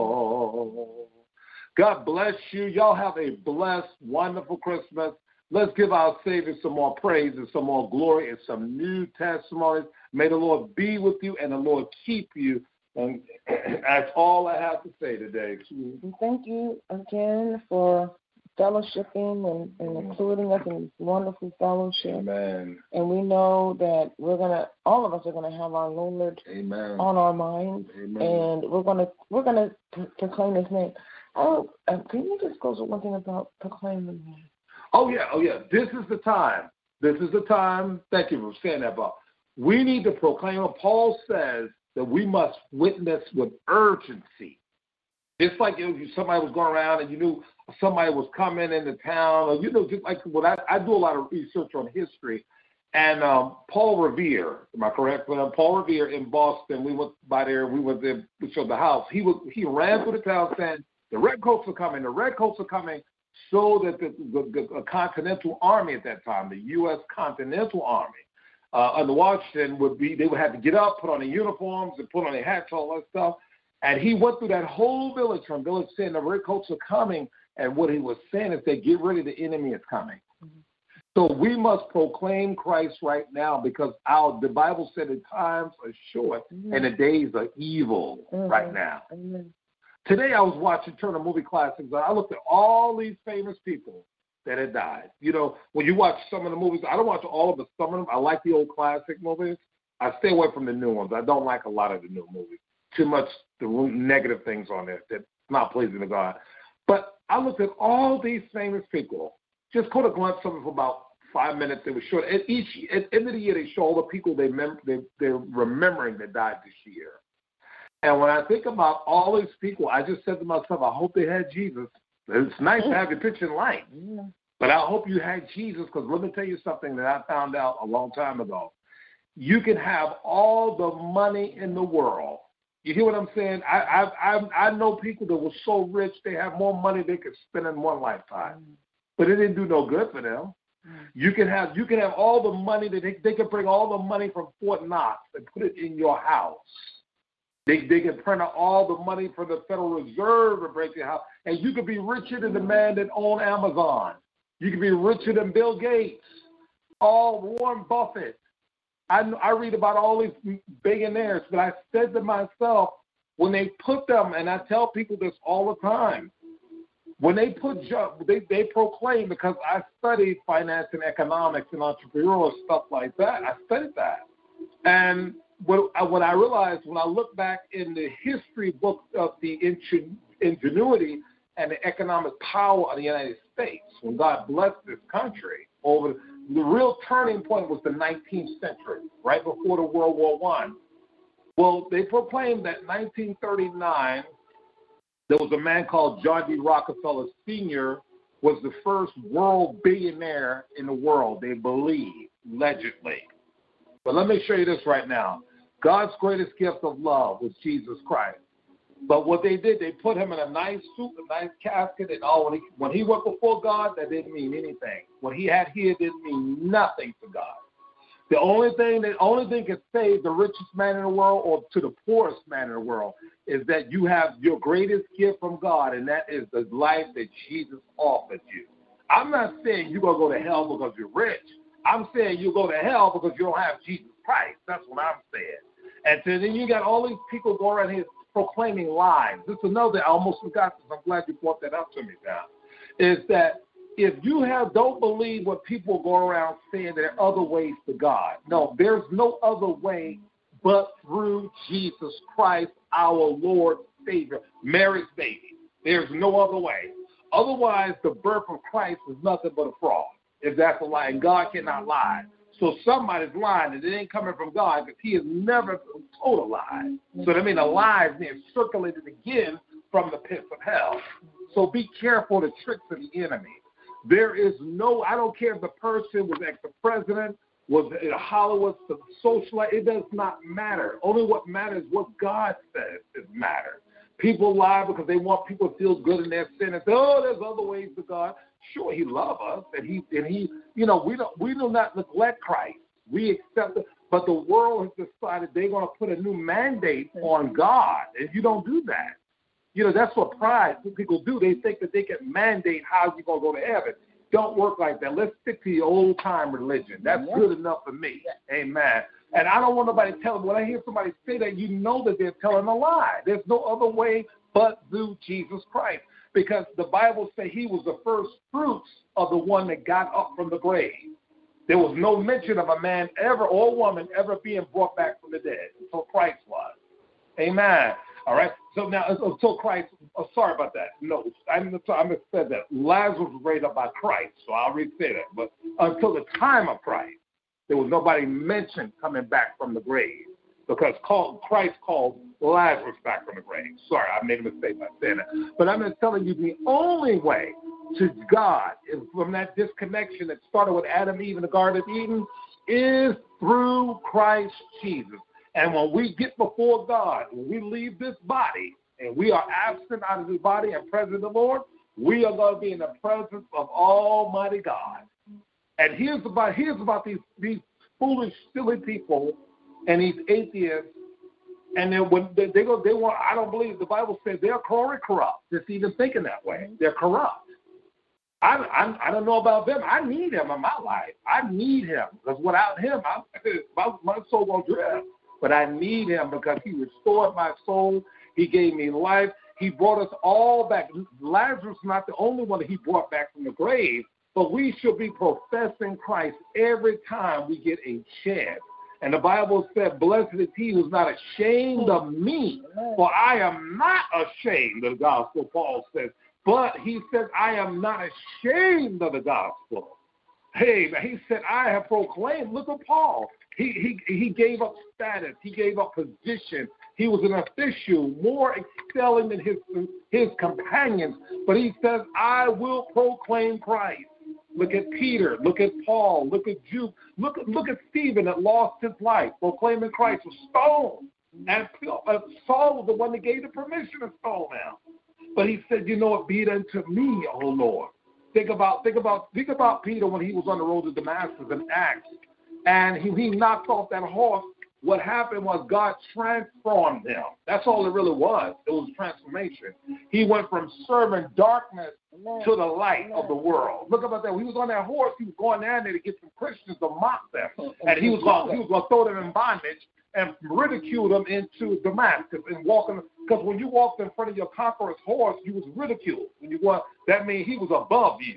God bless you. Y'all have a blessed, wonderful Christmas. Let's give our Savior some more praise and some more glory and some new testimonies. May the Lord be with you and the Lord keep you. And that's all I have to say today.
Thank you again for fellowshipping and, and mm. including us in this wonderful fellowship.
Amen.
And we know that we're gonna, all of us are gonna have our Lord
Amen.
on our minds,
Amen.
and we're gonna we're gonna proclaim His name. Oh, can you to one thing about proclaiming?
Oh yeah, oh yeah. This is the time. This is the time. Thank you for saying that, Bob. We need to proclaim. Paul says that we must witness with urgency. Just like if somebody was going around and you knew somebody was coming into town, or you know, just like what I, I do a lot of research on history. And um, Paul Revere, am I correct? Well, Paul Revere in Boston, we went by there, we went there, we showed the house. He was he ran through the town saying, The redcoats are coming, the redcoats are coming, so that the, the, the Continental Army at that time, the U.S. Continental Army, uh, under Washington would be they would have to get up, put on their uniforms, and put on their hats, all that stuff. And he went through that whole village from village saying the redcoats are coming. And what he was saying is that get ready, the enemy is coming. Mm-hmm. So we must proclaim Christ right now because our the Bible said the times are short and mm-hmm. the days are evil mm-hmm. right now. Today I was watching Turner Movie Classics I looked at all these famous people that had died. You know, when you watch some of the movies, I don't watch all of them, some of them. I like the old classic movies. I stay away from the new ones. I don't like a lot of the new movies. Too much the negative things on there that's not pleasing to God. But I looked at all these famous people, just caught a glimpse of them for about five minutes. It was short. At each at end of the year, they show all the people they mem- they they're remembering that died this year. And when I think about all these people, I just said to myself, I hope they had Jesus. It's nice to have your picture in light, but I hope you had Jesus because let me tell you something that I found out a long time ago. You can have all the money in the world. You hear what I'm saying? I I I, I know people that were so rich they have more money they could spend in one lifetime, mm. but it didn't do no good for them. Mm. You can have you can have all the money that they, they can bring all the money from Fort Knox and put it in your house. They they can print out all the money from the Federal Reserve and break your house, and you could be richer than the man that owned Amazon. You could be richer than Bill Gates, all Warren Buffett. I I read about all these billionaires, but I said to myself when they put them, and I tell people this all the time, when they put they they proclaim because I studied finance and economics and entrepreneurial stuff like that. I studied that, and what I, what I realized when I look back in the history book of the ingenuity and the economic power of the United States, when God blessed this country over the real turning point was the 19th century, right before the World War One. Well, they proclaimed that 1939 there was a man called John D. Rockefeller Sr. was the first world billionaire in the world, they believe, allegedly. But let me show you this right now. God's greatest gift of love was Jesus Christ. But what they did, they put him in a nice suit, a nice casket, and all. When he, when he went before God, that didn't mean anything. What he had here didn't mean nothing to God. The only thing that only thing can save the richest man in the world or to the poorest man in the world is that you have your greatest gift from God, and that is the life that Jesus offered you. I'm not saying you're gonna go to hell because you're rich. I'm saying you go to hell because you don't have Jesus Christ. That's what I'm saying. And so then you got all these people going around here proclaiming lies. This is another I almost forgot this. I'm glad you brought that up to me now. Is that if you have don't believe what people go around saying there are other ways to God. No, there's no other way but through Jesus Christ, our Lord Savior, Mary's baby. There's no other way. Otherwise, the birth of Christ is nothing but a fraud. If that's a lie, and God cannot lie. So somebody's lying, and it ain't coming from God because He has never told a lie. So that means a lie is being circulated again from the pits of hell. So be careful the tricks of the enemy. There is no, I don't care if the person was ex president, was in Hollywood, socialite, it does not matter. Only what matters what God says is matter. People lie because they want people to feel good in their sin and say, oh, there's other ways to God. Sure, he loves us, and he and he, you know, we don't we do not neglect Christ. We accept it, but the world has decided they're going to put a new mandate on God. If you don't do that, You know, that's what pride people do. They think that they can mandate how you're going to go to heaven. Don't work like that. Let's stick to the old time religion. That's
Yeah.
good enough for me. Amen. And I don't want nobody telling. When I hear somebody say that, you know that they're telling a lie. There's no other way but through Jesus Christ, because the Bible says He was the first fruits of the one that got up from the grave. There was no mention of a man ever or woman ever being brought back from the dead until Christ was. Amen. All right. So now uh, until Christ. Oh, sorry about that. No, I'm I'm said that Lazarus was raised up by Christ. So I'll re say that. But until the time of Christ, there was nobody mentioned coming back from the grave because Christ called Lazarus back from the grave. Sorry, I made a mistake by saying that. But I'm just telling you the only way to God is from that disconnection that started with Adam, and Eve, in the Garden of Eden is through Christ Jesus. And when we get before God, when we leave this body and we are absent out of this body and present of the Lord, we are going to be in the presence of Almighty God. And here's about here's about these these foolish, silly people and these atheists. And then when they, they go, they want. I don't believe the Bible says they're corrupt. Just even thinking that way, they're corrupt. I, I I don't know about them. I need him in my life. I need him because without him, I, my my soul will drift. But I need him because he restored my soul. He gave me life. He brought us all back. Lazarus is not the only one that he brought back from the grave, but we should be professing Christ every time we get a chance. And the Bible said, Blessed is he who's not ashamed of me, for I am not ashamed of the gospel, Paul says. But he says, I am not ashamed of the gospel. Hey, he said, I have proclaimed. Look at Paul. He, he, he gave up status, he gave up position. He was an official, more excelling than his, his companions. But he says, I will proclaim Christ. Look at Peter. Look at Paul. Look at Jude. Look at look at Stephen that lost his life proclaiming Christ was stoned. And uh, Saul was the one that gave the permission to stone him. But he said, "You know what? Be it unto me, O Lord." Think about think about think about Peter when he was on the road to Damascus in Acts, and he, he knocked off that horse. What happened was God transformed him. That's all it really was. It was transformation. He went from serving darkness to the light of the world. Look about that. When he was on that horse, he was going down there to get some Christians to mock them. And he was going he was going to throw them in bondage and ridicule them into Damascus and walking because when you walked in front of your conqueror's horse, you was ridiculed. When you walk, that means he was above you.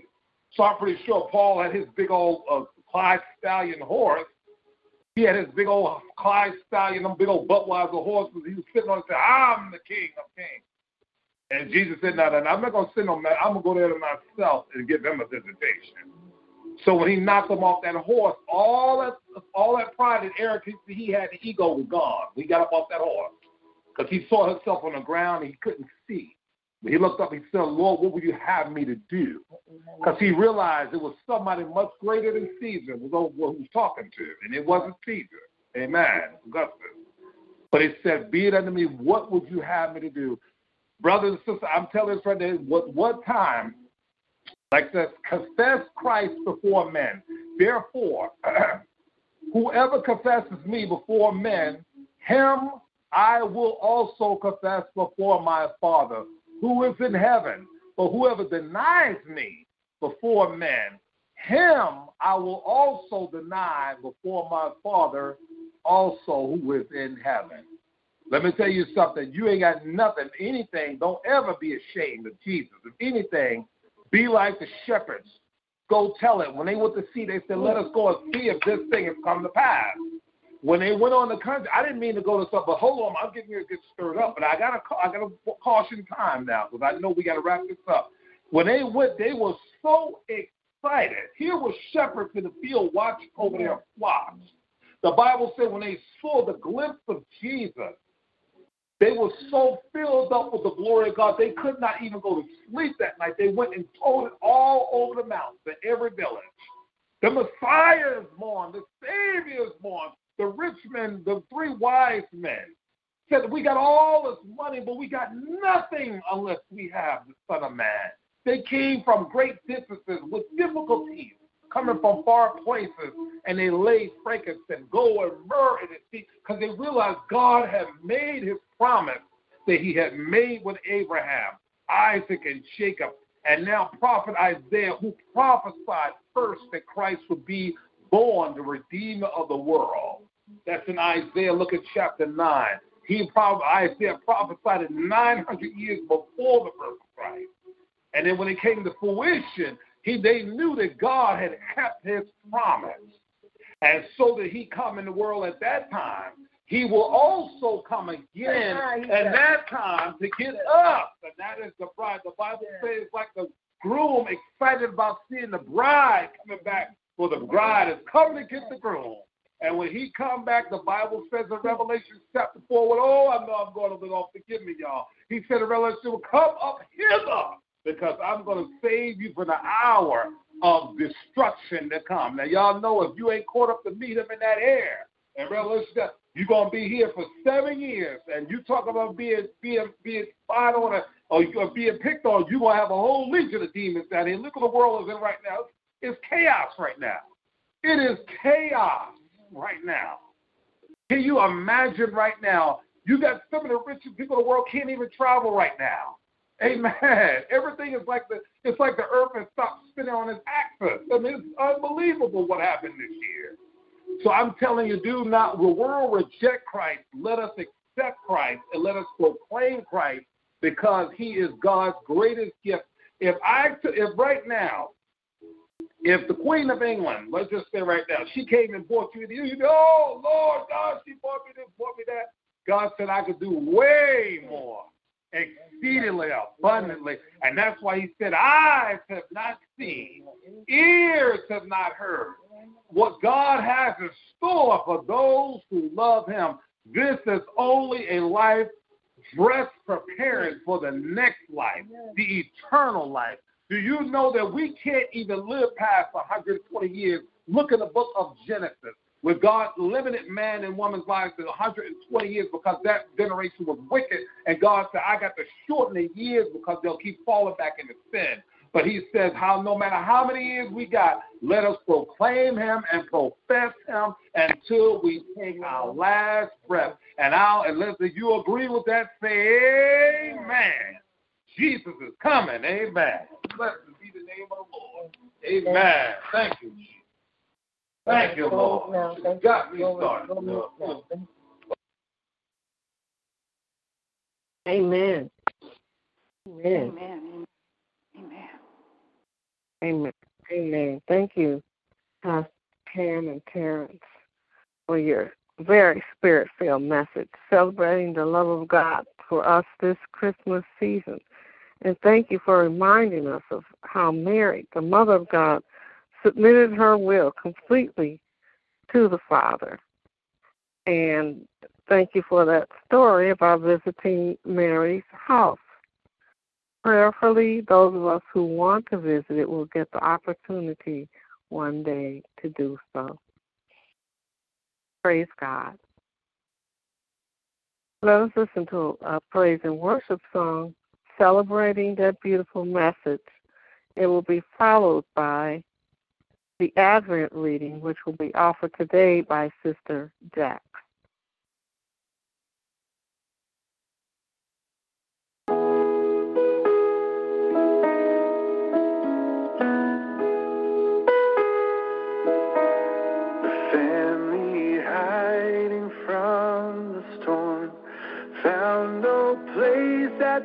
So I'm pretty sure Paul had his big old uh, Clyde stallion horse. He had his big old Clyde stallion, them big old Budweiser horses. He was sitting on it and said, I'm the king of kings. And Jesus said, No, no, no, I'm not going to send him. I'm going to go there to myself and give them a visitation. So when he knocked him off that horse, all that all that pride and arrogance he had, the ego was gone. He got up off that horse because he saw himself on the ground and he couldn't see. But he looked up and he said, Lord, what would you have me to do? Because he realized it was somebody much greater than Caesar was over who was talking to him, and it wasn't Caesar. Amen. Augustus. But he said, Be it unto me, what would you have me to do? Brothers and sisters, I'm telling this right now, what, what time, like this, confess Christ before men. Therefore, whoever confesses me before men, him I will also confess before my Father who is in heaven. But whoever denies me before men, him I will also deny before my Father also who is in heaven. Let me tell you something. You ain't got nothing, anything. Don't ever be ashamed of Jesus. If anything, be like the shepherds. Go tell it. When they went to see, they said, Let us go and see if this thing has come to pass. When they went on the country, I didn't mean to go to stuff, but hold on, I'm getting to get stirred up. But I got to, I got to caution time now because I know we got to wrap this up. When they went, they were so excited. Here was shepherds in the field watching over their flocks. The Bible said when they saw the glimpse of Jesus, they were so filled up with the glory of God, they could not even go to sleep that night. They went and told it all over the mountains, in every village. The Messiah is born, the Savior is born, the rich men, the three wise men. Said we got all this money, but we got nothing unless we have the Son of Man. They came from great distances with difficulties, coming from far places, and they laid frankincense, gold, and myrrh in his feet because they realized God had made his promise that he had made with Abraham, Isaac, and Jacob. And now, prophet Isaiah, who prophesied first that Christ would be born, the Redeemer of the world. That's in Isaiah. Look at chapter 9. He probably Isaiah prophesied it 900 years before the birth of Christ. And then when it came to fruition, he they knew that God had kept his promise. And so that he come in the world at that time, he will also come again at that time to get us. And that is the bride. The Bible says like the groom excited about seeing the bride coming back. For the bride is coming to get the groom. And when he come back, the Bible says in Revelation chapter 4, well, oh, I know I'm going a little off, forgive me, y'all. He said in Revelation, come up hither, because I'm going to save you from the hour of destruction to come. Now, y'all know if you ain't caught up to meet him in that air, and Revelation, you're going to be here for seven years, and you talk about being being being spied on uh, or, or being picked on, you're going to have a whole legion of demons down here. Look at the world is in right now. It's chaos right now. It is chaos right now. Can you imagine right now? You got some of the richest people in the world can't even travel right now. Amen. Everything is like the it's like the earth has stopped spinning on its axis. I mean, it's unbelievable what happened this year. So I'm telling you, do not the world reject Christ. Let us accept Christ and let us proclaim Christ because He is God's greatest gift. If I if right now if the Queen of England, let's just say right now, she came and bought you, you know, oh, Lord God, she bought me this, bought me that. God said I could do way more, exceedingly abundantly. And that's why he said, eyes have not seen, ears have not heard what God has in store for those who love him. This is only a life dressed preparing for the next life, the eternal life. Do you know that we can't even live past 120 years? Look in the book of Genesis, where God limited man and woman's lives to 120 years because that generation was wicked. And God said, I got to shorten the years because they'll keep falling back into sin. But he says, how no matter how many years we got, let us proclaim him and profess him until we take our last breath. And I'll and listen, you agree with that, say amen. Jesus is coming. Amen. Blessed be the name of the Lord. Amen. Thank you, Jesus. Thank you, Lord. You got me started.
Amen. Amen.
Amen. Amen.
Amen. Amen. Thank you, Pastor Pam and Terrence, for your very spirit filled message celebrating the love of God for us this Christmas season. And thank you for reminding us of how Mary, the Mother of God, submitted her will completely to the Father. And thank you for that story about visiting Mary's house. Prayerfully, those of us who want to visit it will get the opportunity one day to do so. Praise God. Let us listen to a praise and worship song celebrating that beautiful message. It will be followed by the Advent reading, which will be offered today by Sister Jack.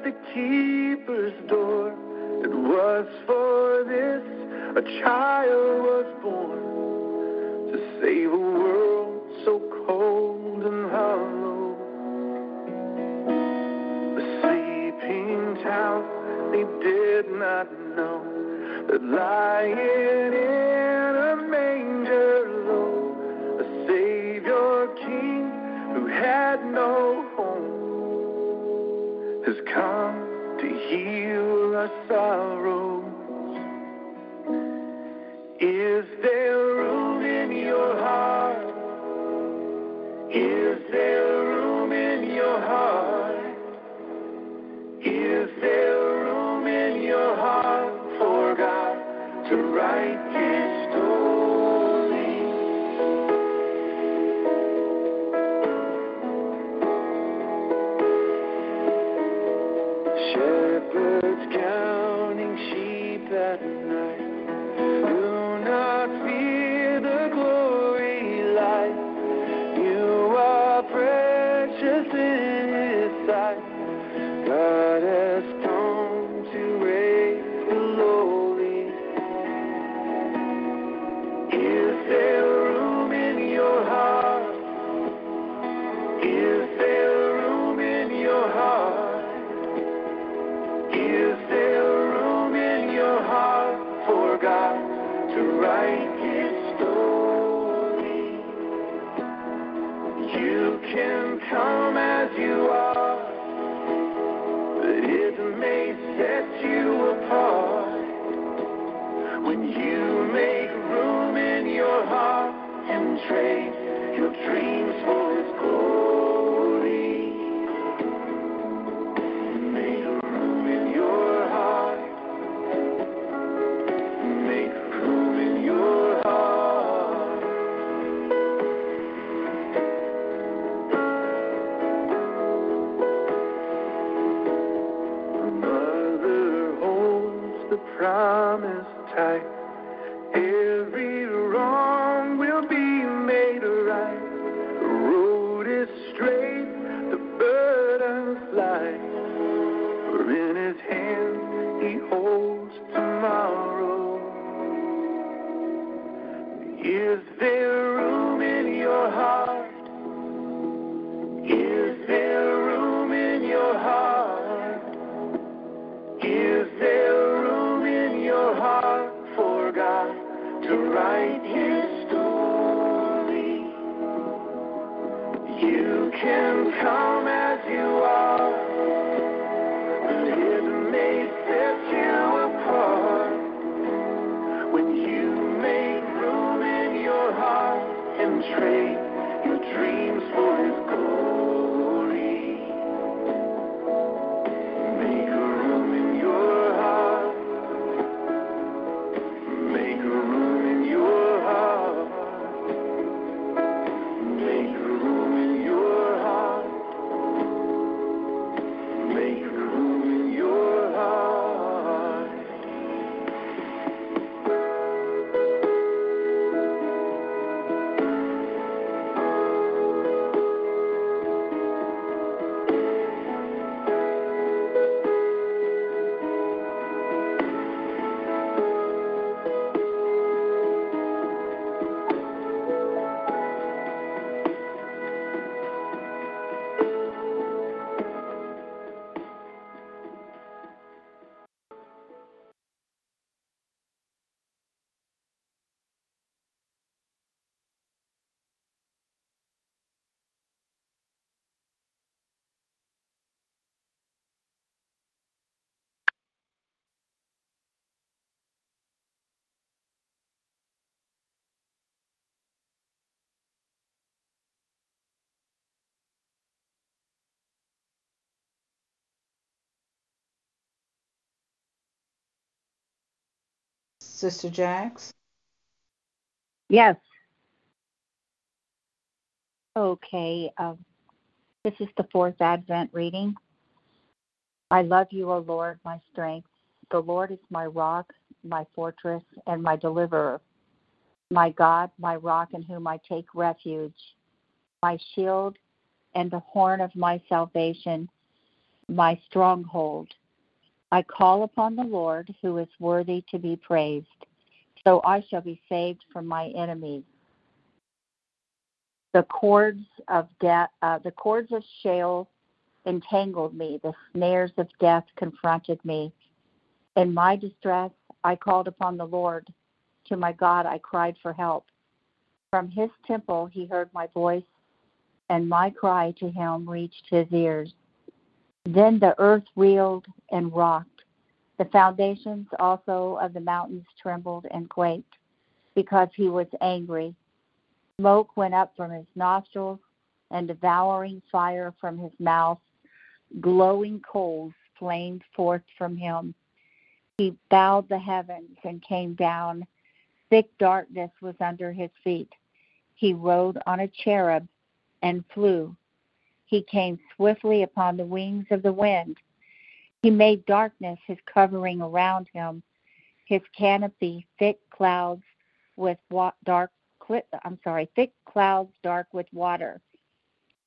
The keeper's door. It was for this a child was born to save a world so cold and hollow. The sleeping town they did not know that lying in a manger low, a Savior King who had no our sorrows. Is there room in your heart? Is there room in your heart? Is there room in your heart for God to write
Sister Jax?
Yes. Okay. Um, this is the fourth Advent reading. I love you, O Lord, my strength. The Lord is my rock, my fortress, and my deliverer. My God, my rock in whom I take refuge, my shield and the horn of my salvation, my stronghold. I call upon the Lord who is worthy to be praised, so I shall be saved from my enemies. The cords of death, uh, the cords of Sheol entangled me. The snares of death confronted me. In my distress, I called upon the Lord. To my God, I cried for help. From his temple, he heard my voice, and my cry to him reached his ears. Then the earth reeled and rocked. The foundations also of the mountains trembled and quaked because he was angry. Smoke went up from his nostrils and devouring fire from his mouth. Glowing coals flamed forth from him. He bowed the heavens and came down. Thick darkness was under his feet. He rode on a cherub and flew. He came swiftly upon the wings of the wind. He made darkness his covering around him, his canopy thick clouds with wa- dark I'm sorry, thick clouds dark with water.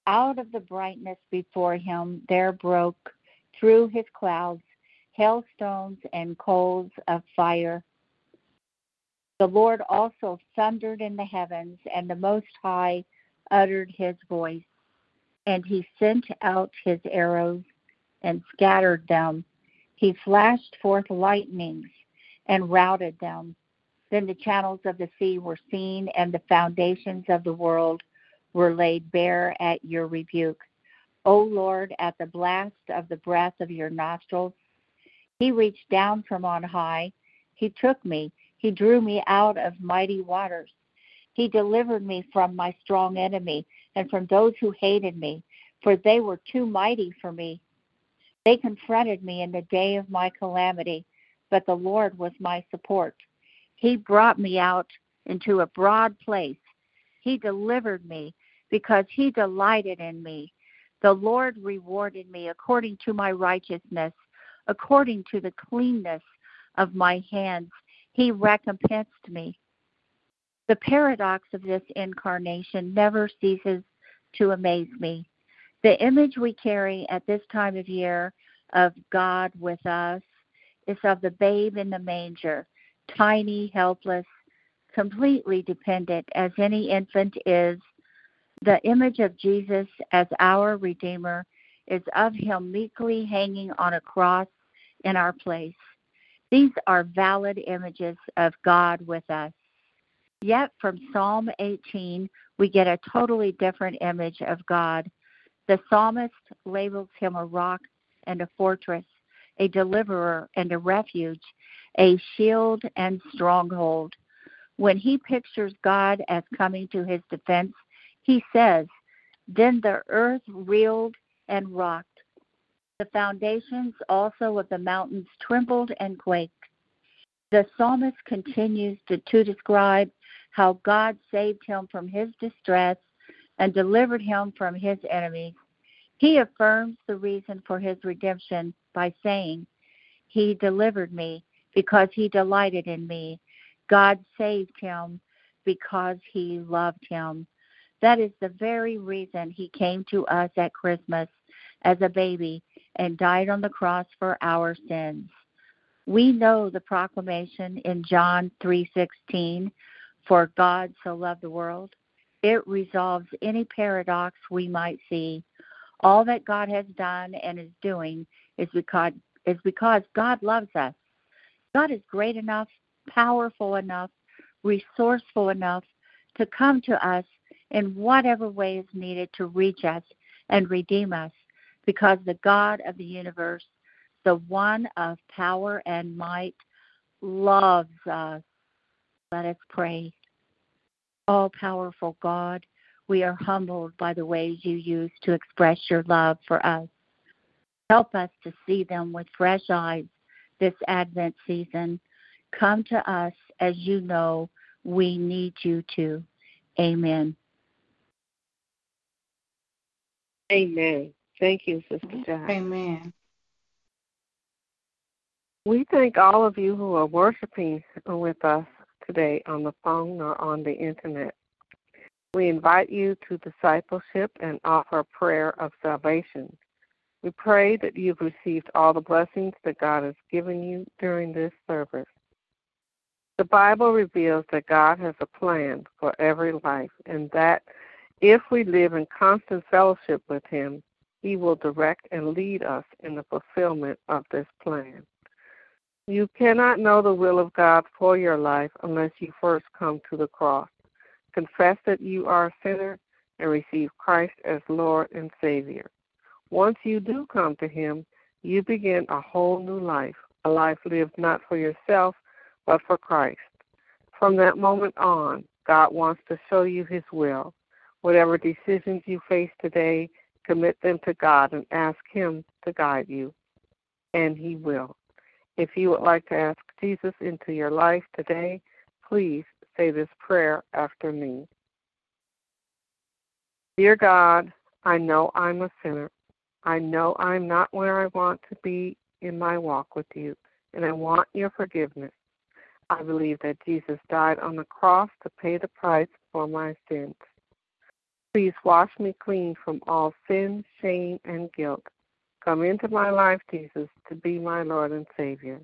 Out of the brightness before him there broke through his clouds hailstones and coals of fire. The Lord also thundered in the heavens, and the Most High uttered his voice. And he sent out his arrows and scattered them. He flashed forth lightnings and routed them. Then the channels of the sea were seen, and the foundations of the world were laid bare at your rebuke. O Lord, at the blast of the breath of your nostrils, he reached down from on high. He took me. He drew me out of mighty waters. He delivered me from my strong enemy and from those who hated me, for they were too mighty for me. They confronted me in the day of my calamity, but the Lord was my support. He brought me out into a broad place. He delivered me because he delighted in me. The Lord rewarded me according to my righteousness, according to the cleanness of my hands. He recompensed me. The paradox of this incarnation never ceases to amaze me. The image we carry at this time of year of God with us is of the babe in the manger, tiny, helpless, completely dependent as any infant is. The image of Jesus as our Redeemer is of him meekly hanging on a cross in our place. These are valid images of God with us. Yet from Psalm 18, we get a totally different image of God. The psalmist labels him a rock and a fortress, a deliverer and a refuge, a shield and stronghold. When he pictures God as coming to his defense, he says, Then the earth reeled and rocked. The foundations also of the mountains trembled and quaked. The psalmist continues to, to describe how God saved him from his distress and delivered him from his enemies. He affirms the reason for his redemption by saying, He delivered me because he delighted in me. God saved him because he loved him. That is the very reason he came to us at Christmas as a baby and died on the cross for our sins. We know the proclamation in John 3:16, for God so loved the world. It resolves any paradox we might see. All that God has done and is doing is because is because God loves us. God is great enough, powerful enough, resourceful enough to come to us in whatever way is needed to reach us and redeem us because the God of the universe, the one of power and might, loves us. Let us pray. All powerful God, we are humbled by the ways you use to express your love for us. Help us to see them with fresh eyes this Advent season. Come to us as you know we need you to. Amen.
Amen. Thank you, Sister John.
Amen.
We thank all of you who are worshiping with us today on the phone or on the internet. We invite you to discipleship and offer a prayer of salvation. We pray that you've received all the blessings that God has given you during this service. The Bible reveals that God has a plan for every life and that if we live in constant fellowship with Him, He will direct and lead us in the fulfillment of this plan. You cannot know the will of God for your life unless you first come to the cross. Confess that you are a sinner and receive Christ as Lord and Savior. Once you do come to Him, you begin a whole new life, a life lived not for yourself, but for Christ. From that moment on, God wants to show you His will. Whatever decisions you face today, commit them to God and ask Him to guide you, and He will. If you would like to ask Jesus into your life today, please say this prayer after me. Dear God, I know I'm a sinner. I know I'm not where I want to be in my walk with you, and I want your forgiveness. I believe that Jesus died on the cross to pay the price for my sins. Please wash me clean from all sin, shame, and guilt. Come into my life, Jesus, to be my Lord and Savior.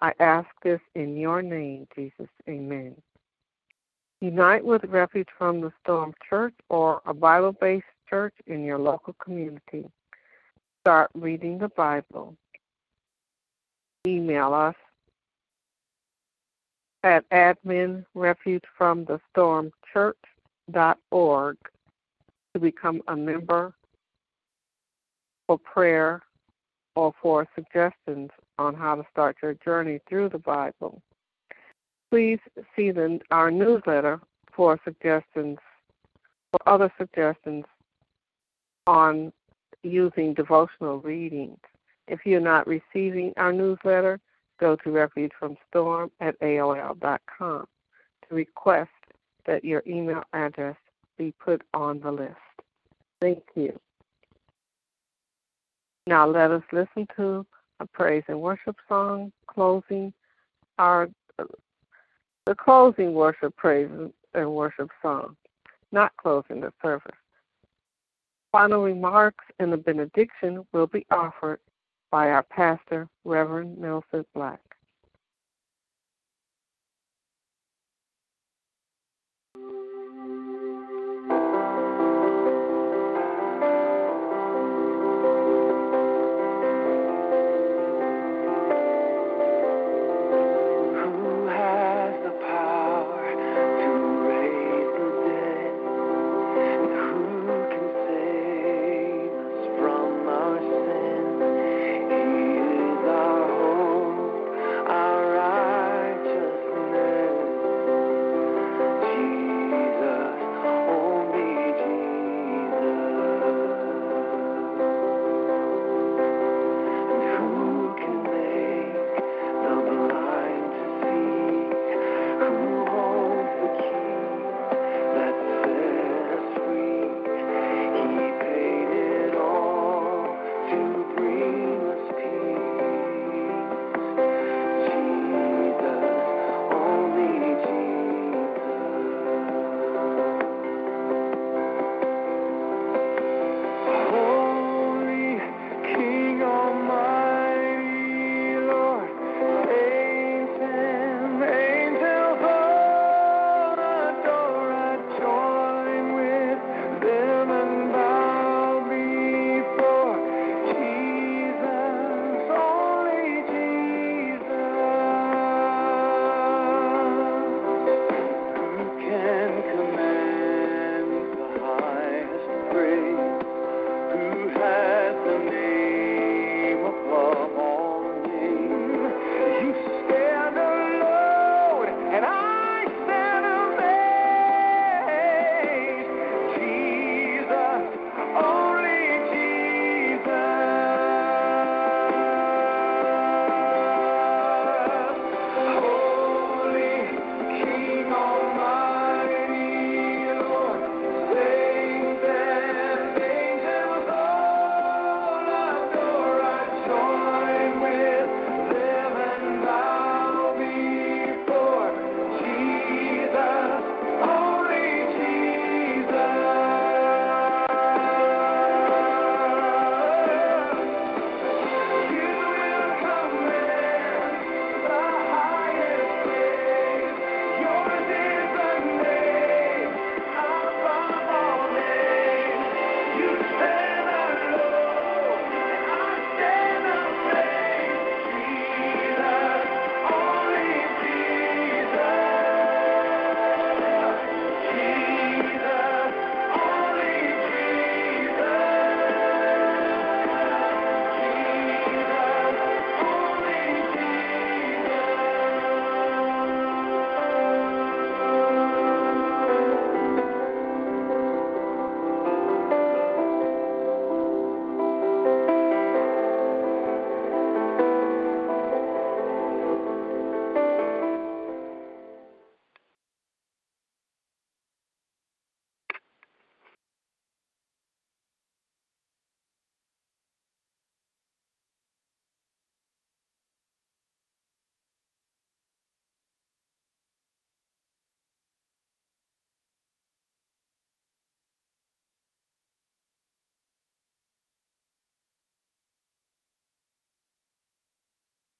I ask this in your name, Jesus. Amen. Unite with Refuge from the Storm Church or a Bible based church in your local community. Start reading the Bible. Email us at adminrefugefromthestormchurch.org to become a member for prayer or for suggestions on how to start your journey through the Bible. Please see the, our newsletter for suggestions, for other suggestions on using devotional readings. If you're not receiving our newsletter, go to refugefromstorm at AOL.com to request that your email address be put on the list. Thank you. Now let us listen to a praise and worship song closing our the closing worship praise and worship song, not closing the service. Final remarks and the benediction will be offered by our pastor, Reverend Nelson Black.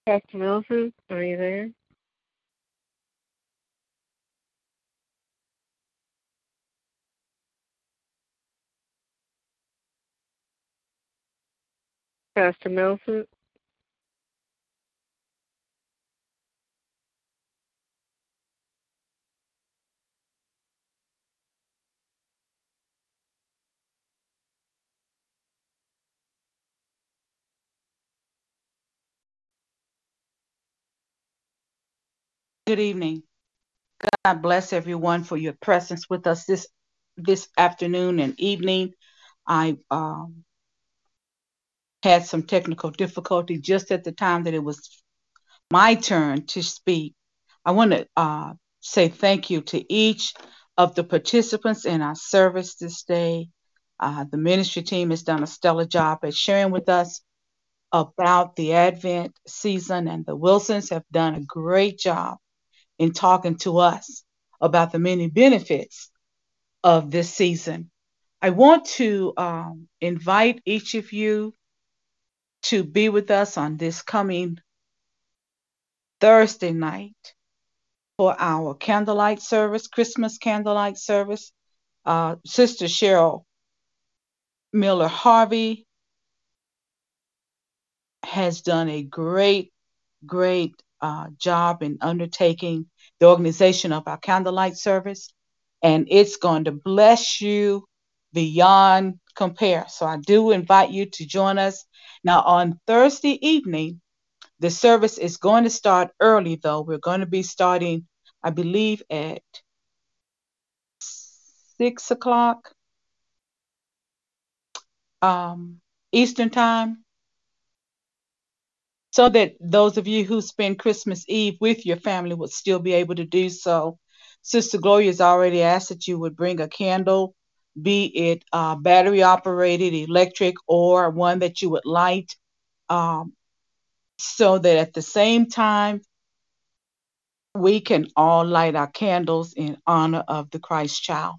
Pastor Wilson, are you there? Pastor Milson?
Good evening. God bless everyone for your presence with us this this afternoon and evening. I um, had some technical difficulty just at the time that it was my turn to speak. I want to uh, say thank you to each of the participants in our service this day. Uh, the ministry team has done a stellar job at sharing with us about the Advent season, and the Wilsons have done a great job in talking to us about the many benefits of this season. I want to um, invite each of you to be with us on this coming Thursday night for our candlelight service, Christmas candlelight service. Uh, Sister Cheryl Miller Harvey has done a great, great uh, job in undertaking the organization of our candlelight service, and it's going to bless you beyond compare. So I do invite you to join us. Now, on Thursday evening, the service is going to start early, though. We're going to be starting, I believe, at six o'clock um, Eastern Time so that those of you who spend Christmas Eve with your family would still be able to do so. Sister Gloria has already asked that you would bring a candle, be it uh, battery operated, electric, or one that you would light, um, so that at the same time we can all light our candles in honor of the Christ child.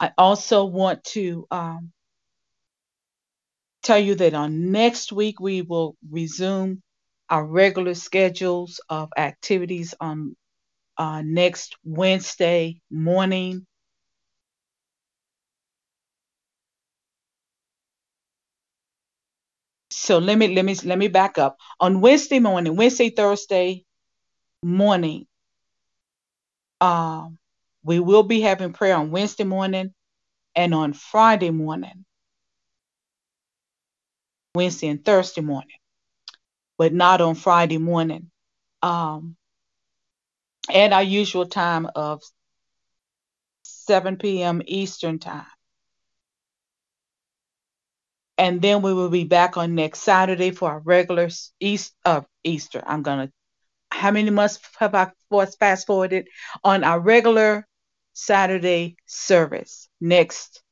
I also want to um, tell you that on next week we will resume our regular schedules of activities on uh, next Wednesday morning. So let me let me let me back up. On Wednesday morning, Wednesday, Thursday morning, um, we will be having prayer on Wednesday morning and on Friday morning. Wednesday and Thursday morning, but not on Friday morning. Um, at our usual time of 7 p.m. Eastern Time. And then we will be back on next Saturday for our regular East of uh, Easter. I'm gonna how many months have I fast forwarded on our regular Saturday service next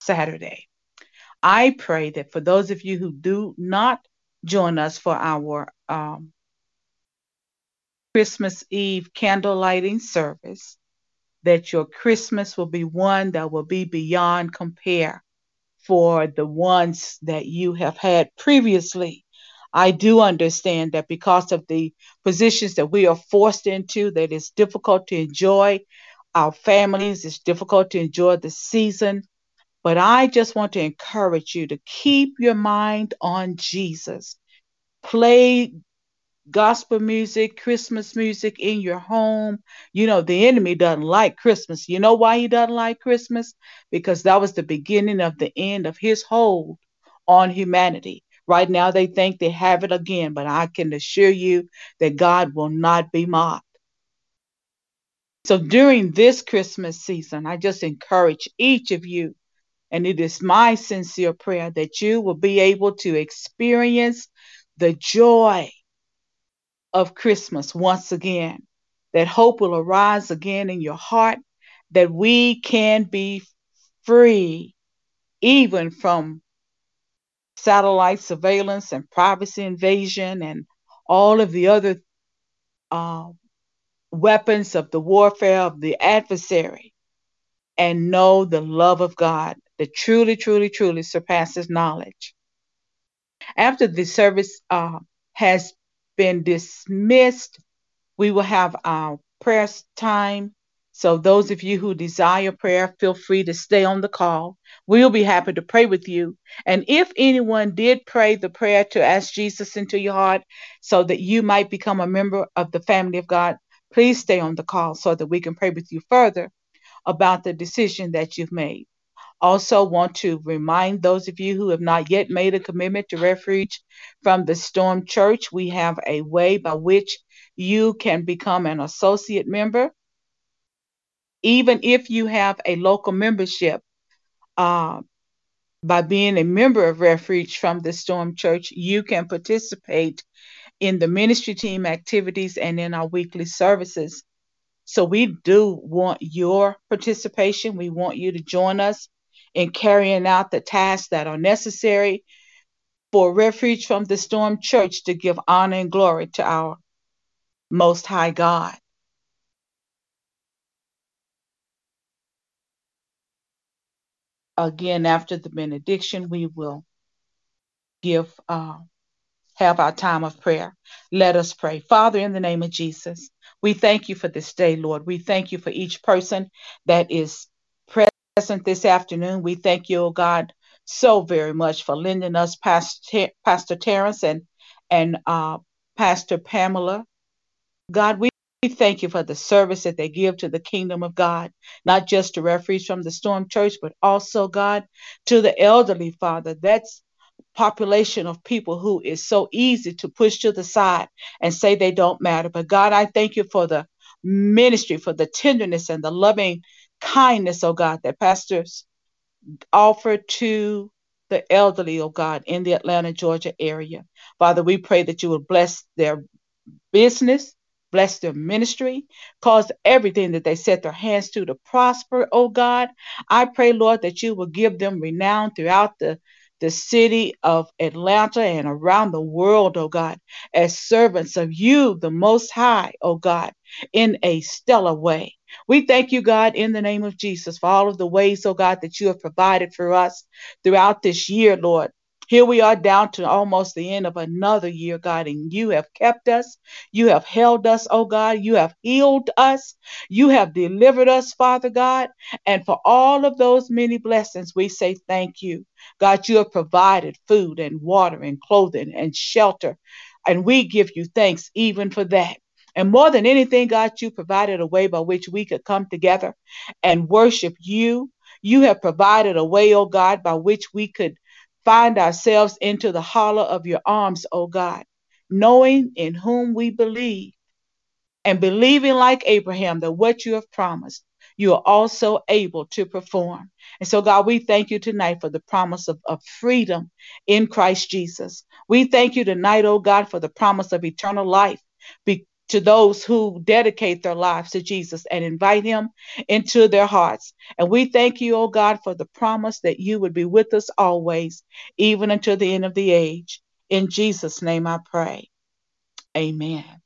Saturday. I pray that for those of you who do not join us for our um, Christmas Eve candle lighting service, that your Christmas will be one that will be beyond compare for the ones that you have had previously. I do understand that because of the positions that we are forced into, that it's difficult to enjoy our families, it's difficult to enjoy the season. But I just want to encourage you to keep your mind on Jesus. Play gospel music, Christmas music in your home. You know, the enemy doesn't like Christmas. You know why he doesn't like Christmas? Because that was the beginning of the end of his hold on humanity. Right now, they think they have it again, but I can assure you that God will not be mocked. So during this Christmas season, I just encourage each of you and it is my sincere prayer that you will be able to experience the joy of Christmas once again, that hope will arise again in your heart, that we can be free even from satellite surveillance and privacy invasion and all of the other uh, weapons of the warfare of the adversary and know the love of God that truly, truly, truly surpasses knowledge. After the service uh, has been dismissed, we will have our prayer time. So, those of you who desire prayer, feel free to stay on the call. We'll be happy to pray with you. And if anyone did pray the prayer to ask Jesus into your heart so that you might become a member of the family of God, please stay on the call so that we can pray with you further about the decision that you've made. Also, want to remind those of you who have not yet made a commitment to refuge from the Storm Church, we have a way by which you can become an associate member. Even if you have a local membership, uh, by being a member of Refuge from the Storm Church, you can participate in the ministry team activities and in our weekly services. So we do want your participation. We want you to join us in carrying out the tasks that are necessary for Refuge from the Storm Church to give honor and glory to our Most High God. Again, after the benediction, we will give uh, have our time of prayer. Let us pray. Father, in the name of Jesus, we thank you for this day, Lord. We thank you for each person that is present this afternoon. We thank you, oh God, so very much for lending us Pastor, Pastor Terrence and, and uh, Pastor Pamela. God, we we thank you for the service that they give to the kingdom of God, not just to refugees from the Storm Church, but also, God, to the elderly, Father. That's population of people who is so easy to push to the side and say they don't matter. But God, I thank you for the ministry, for the tenderness and the loving kindness, oh God, that pastors offer to the elderly, oh God, in the Atlanta, Georgia area. Father, we pray that you will bless their business, Bless their ministry. Cause everything that they set their hands to to prosper, oh God. I pray, Lord, that you will give them renown throughout the the city of Atlanta and around the world, oh God, as servants of you, the Most High, oh God, in a stellar way. We thank you, God, in the name of Jesus, for all of the ways, oh God, that you have provided for us throughout this year, Lord. Here we are down to almost the end of another year, God, and you have kept us. You have held us, oh God. You have healed us. You have delivered us, Father God. And for all of those many blessings, we say thank you. God, you have provided food and water and clothing and shelter. And we give you thanks even for that. And more than anything, God, you provided a way by which we could come together and worship you. You have provided a way, oh God, by which we could find ourselves into the hollow of your arms, O God, knowing in whom we believe and believing like Abraham that what you have promised, you are also able to perform. And so, God, we thank you tonight for the promise of, of freedom in Christ Jesus. We thank you tonight, oh God, for the promise of eternal life. To those who dedicate their lives to Jesus and invite him into their hearts. And we thank you, oh God, for the promise that you would be with us always, even until the end of the age. In Jesus' name I pray. Amen.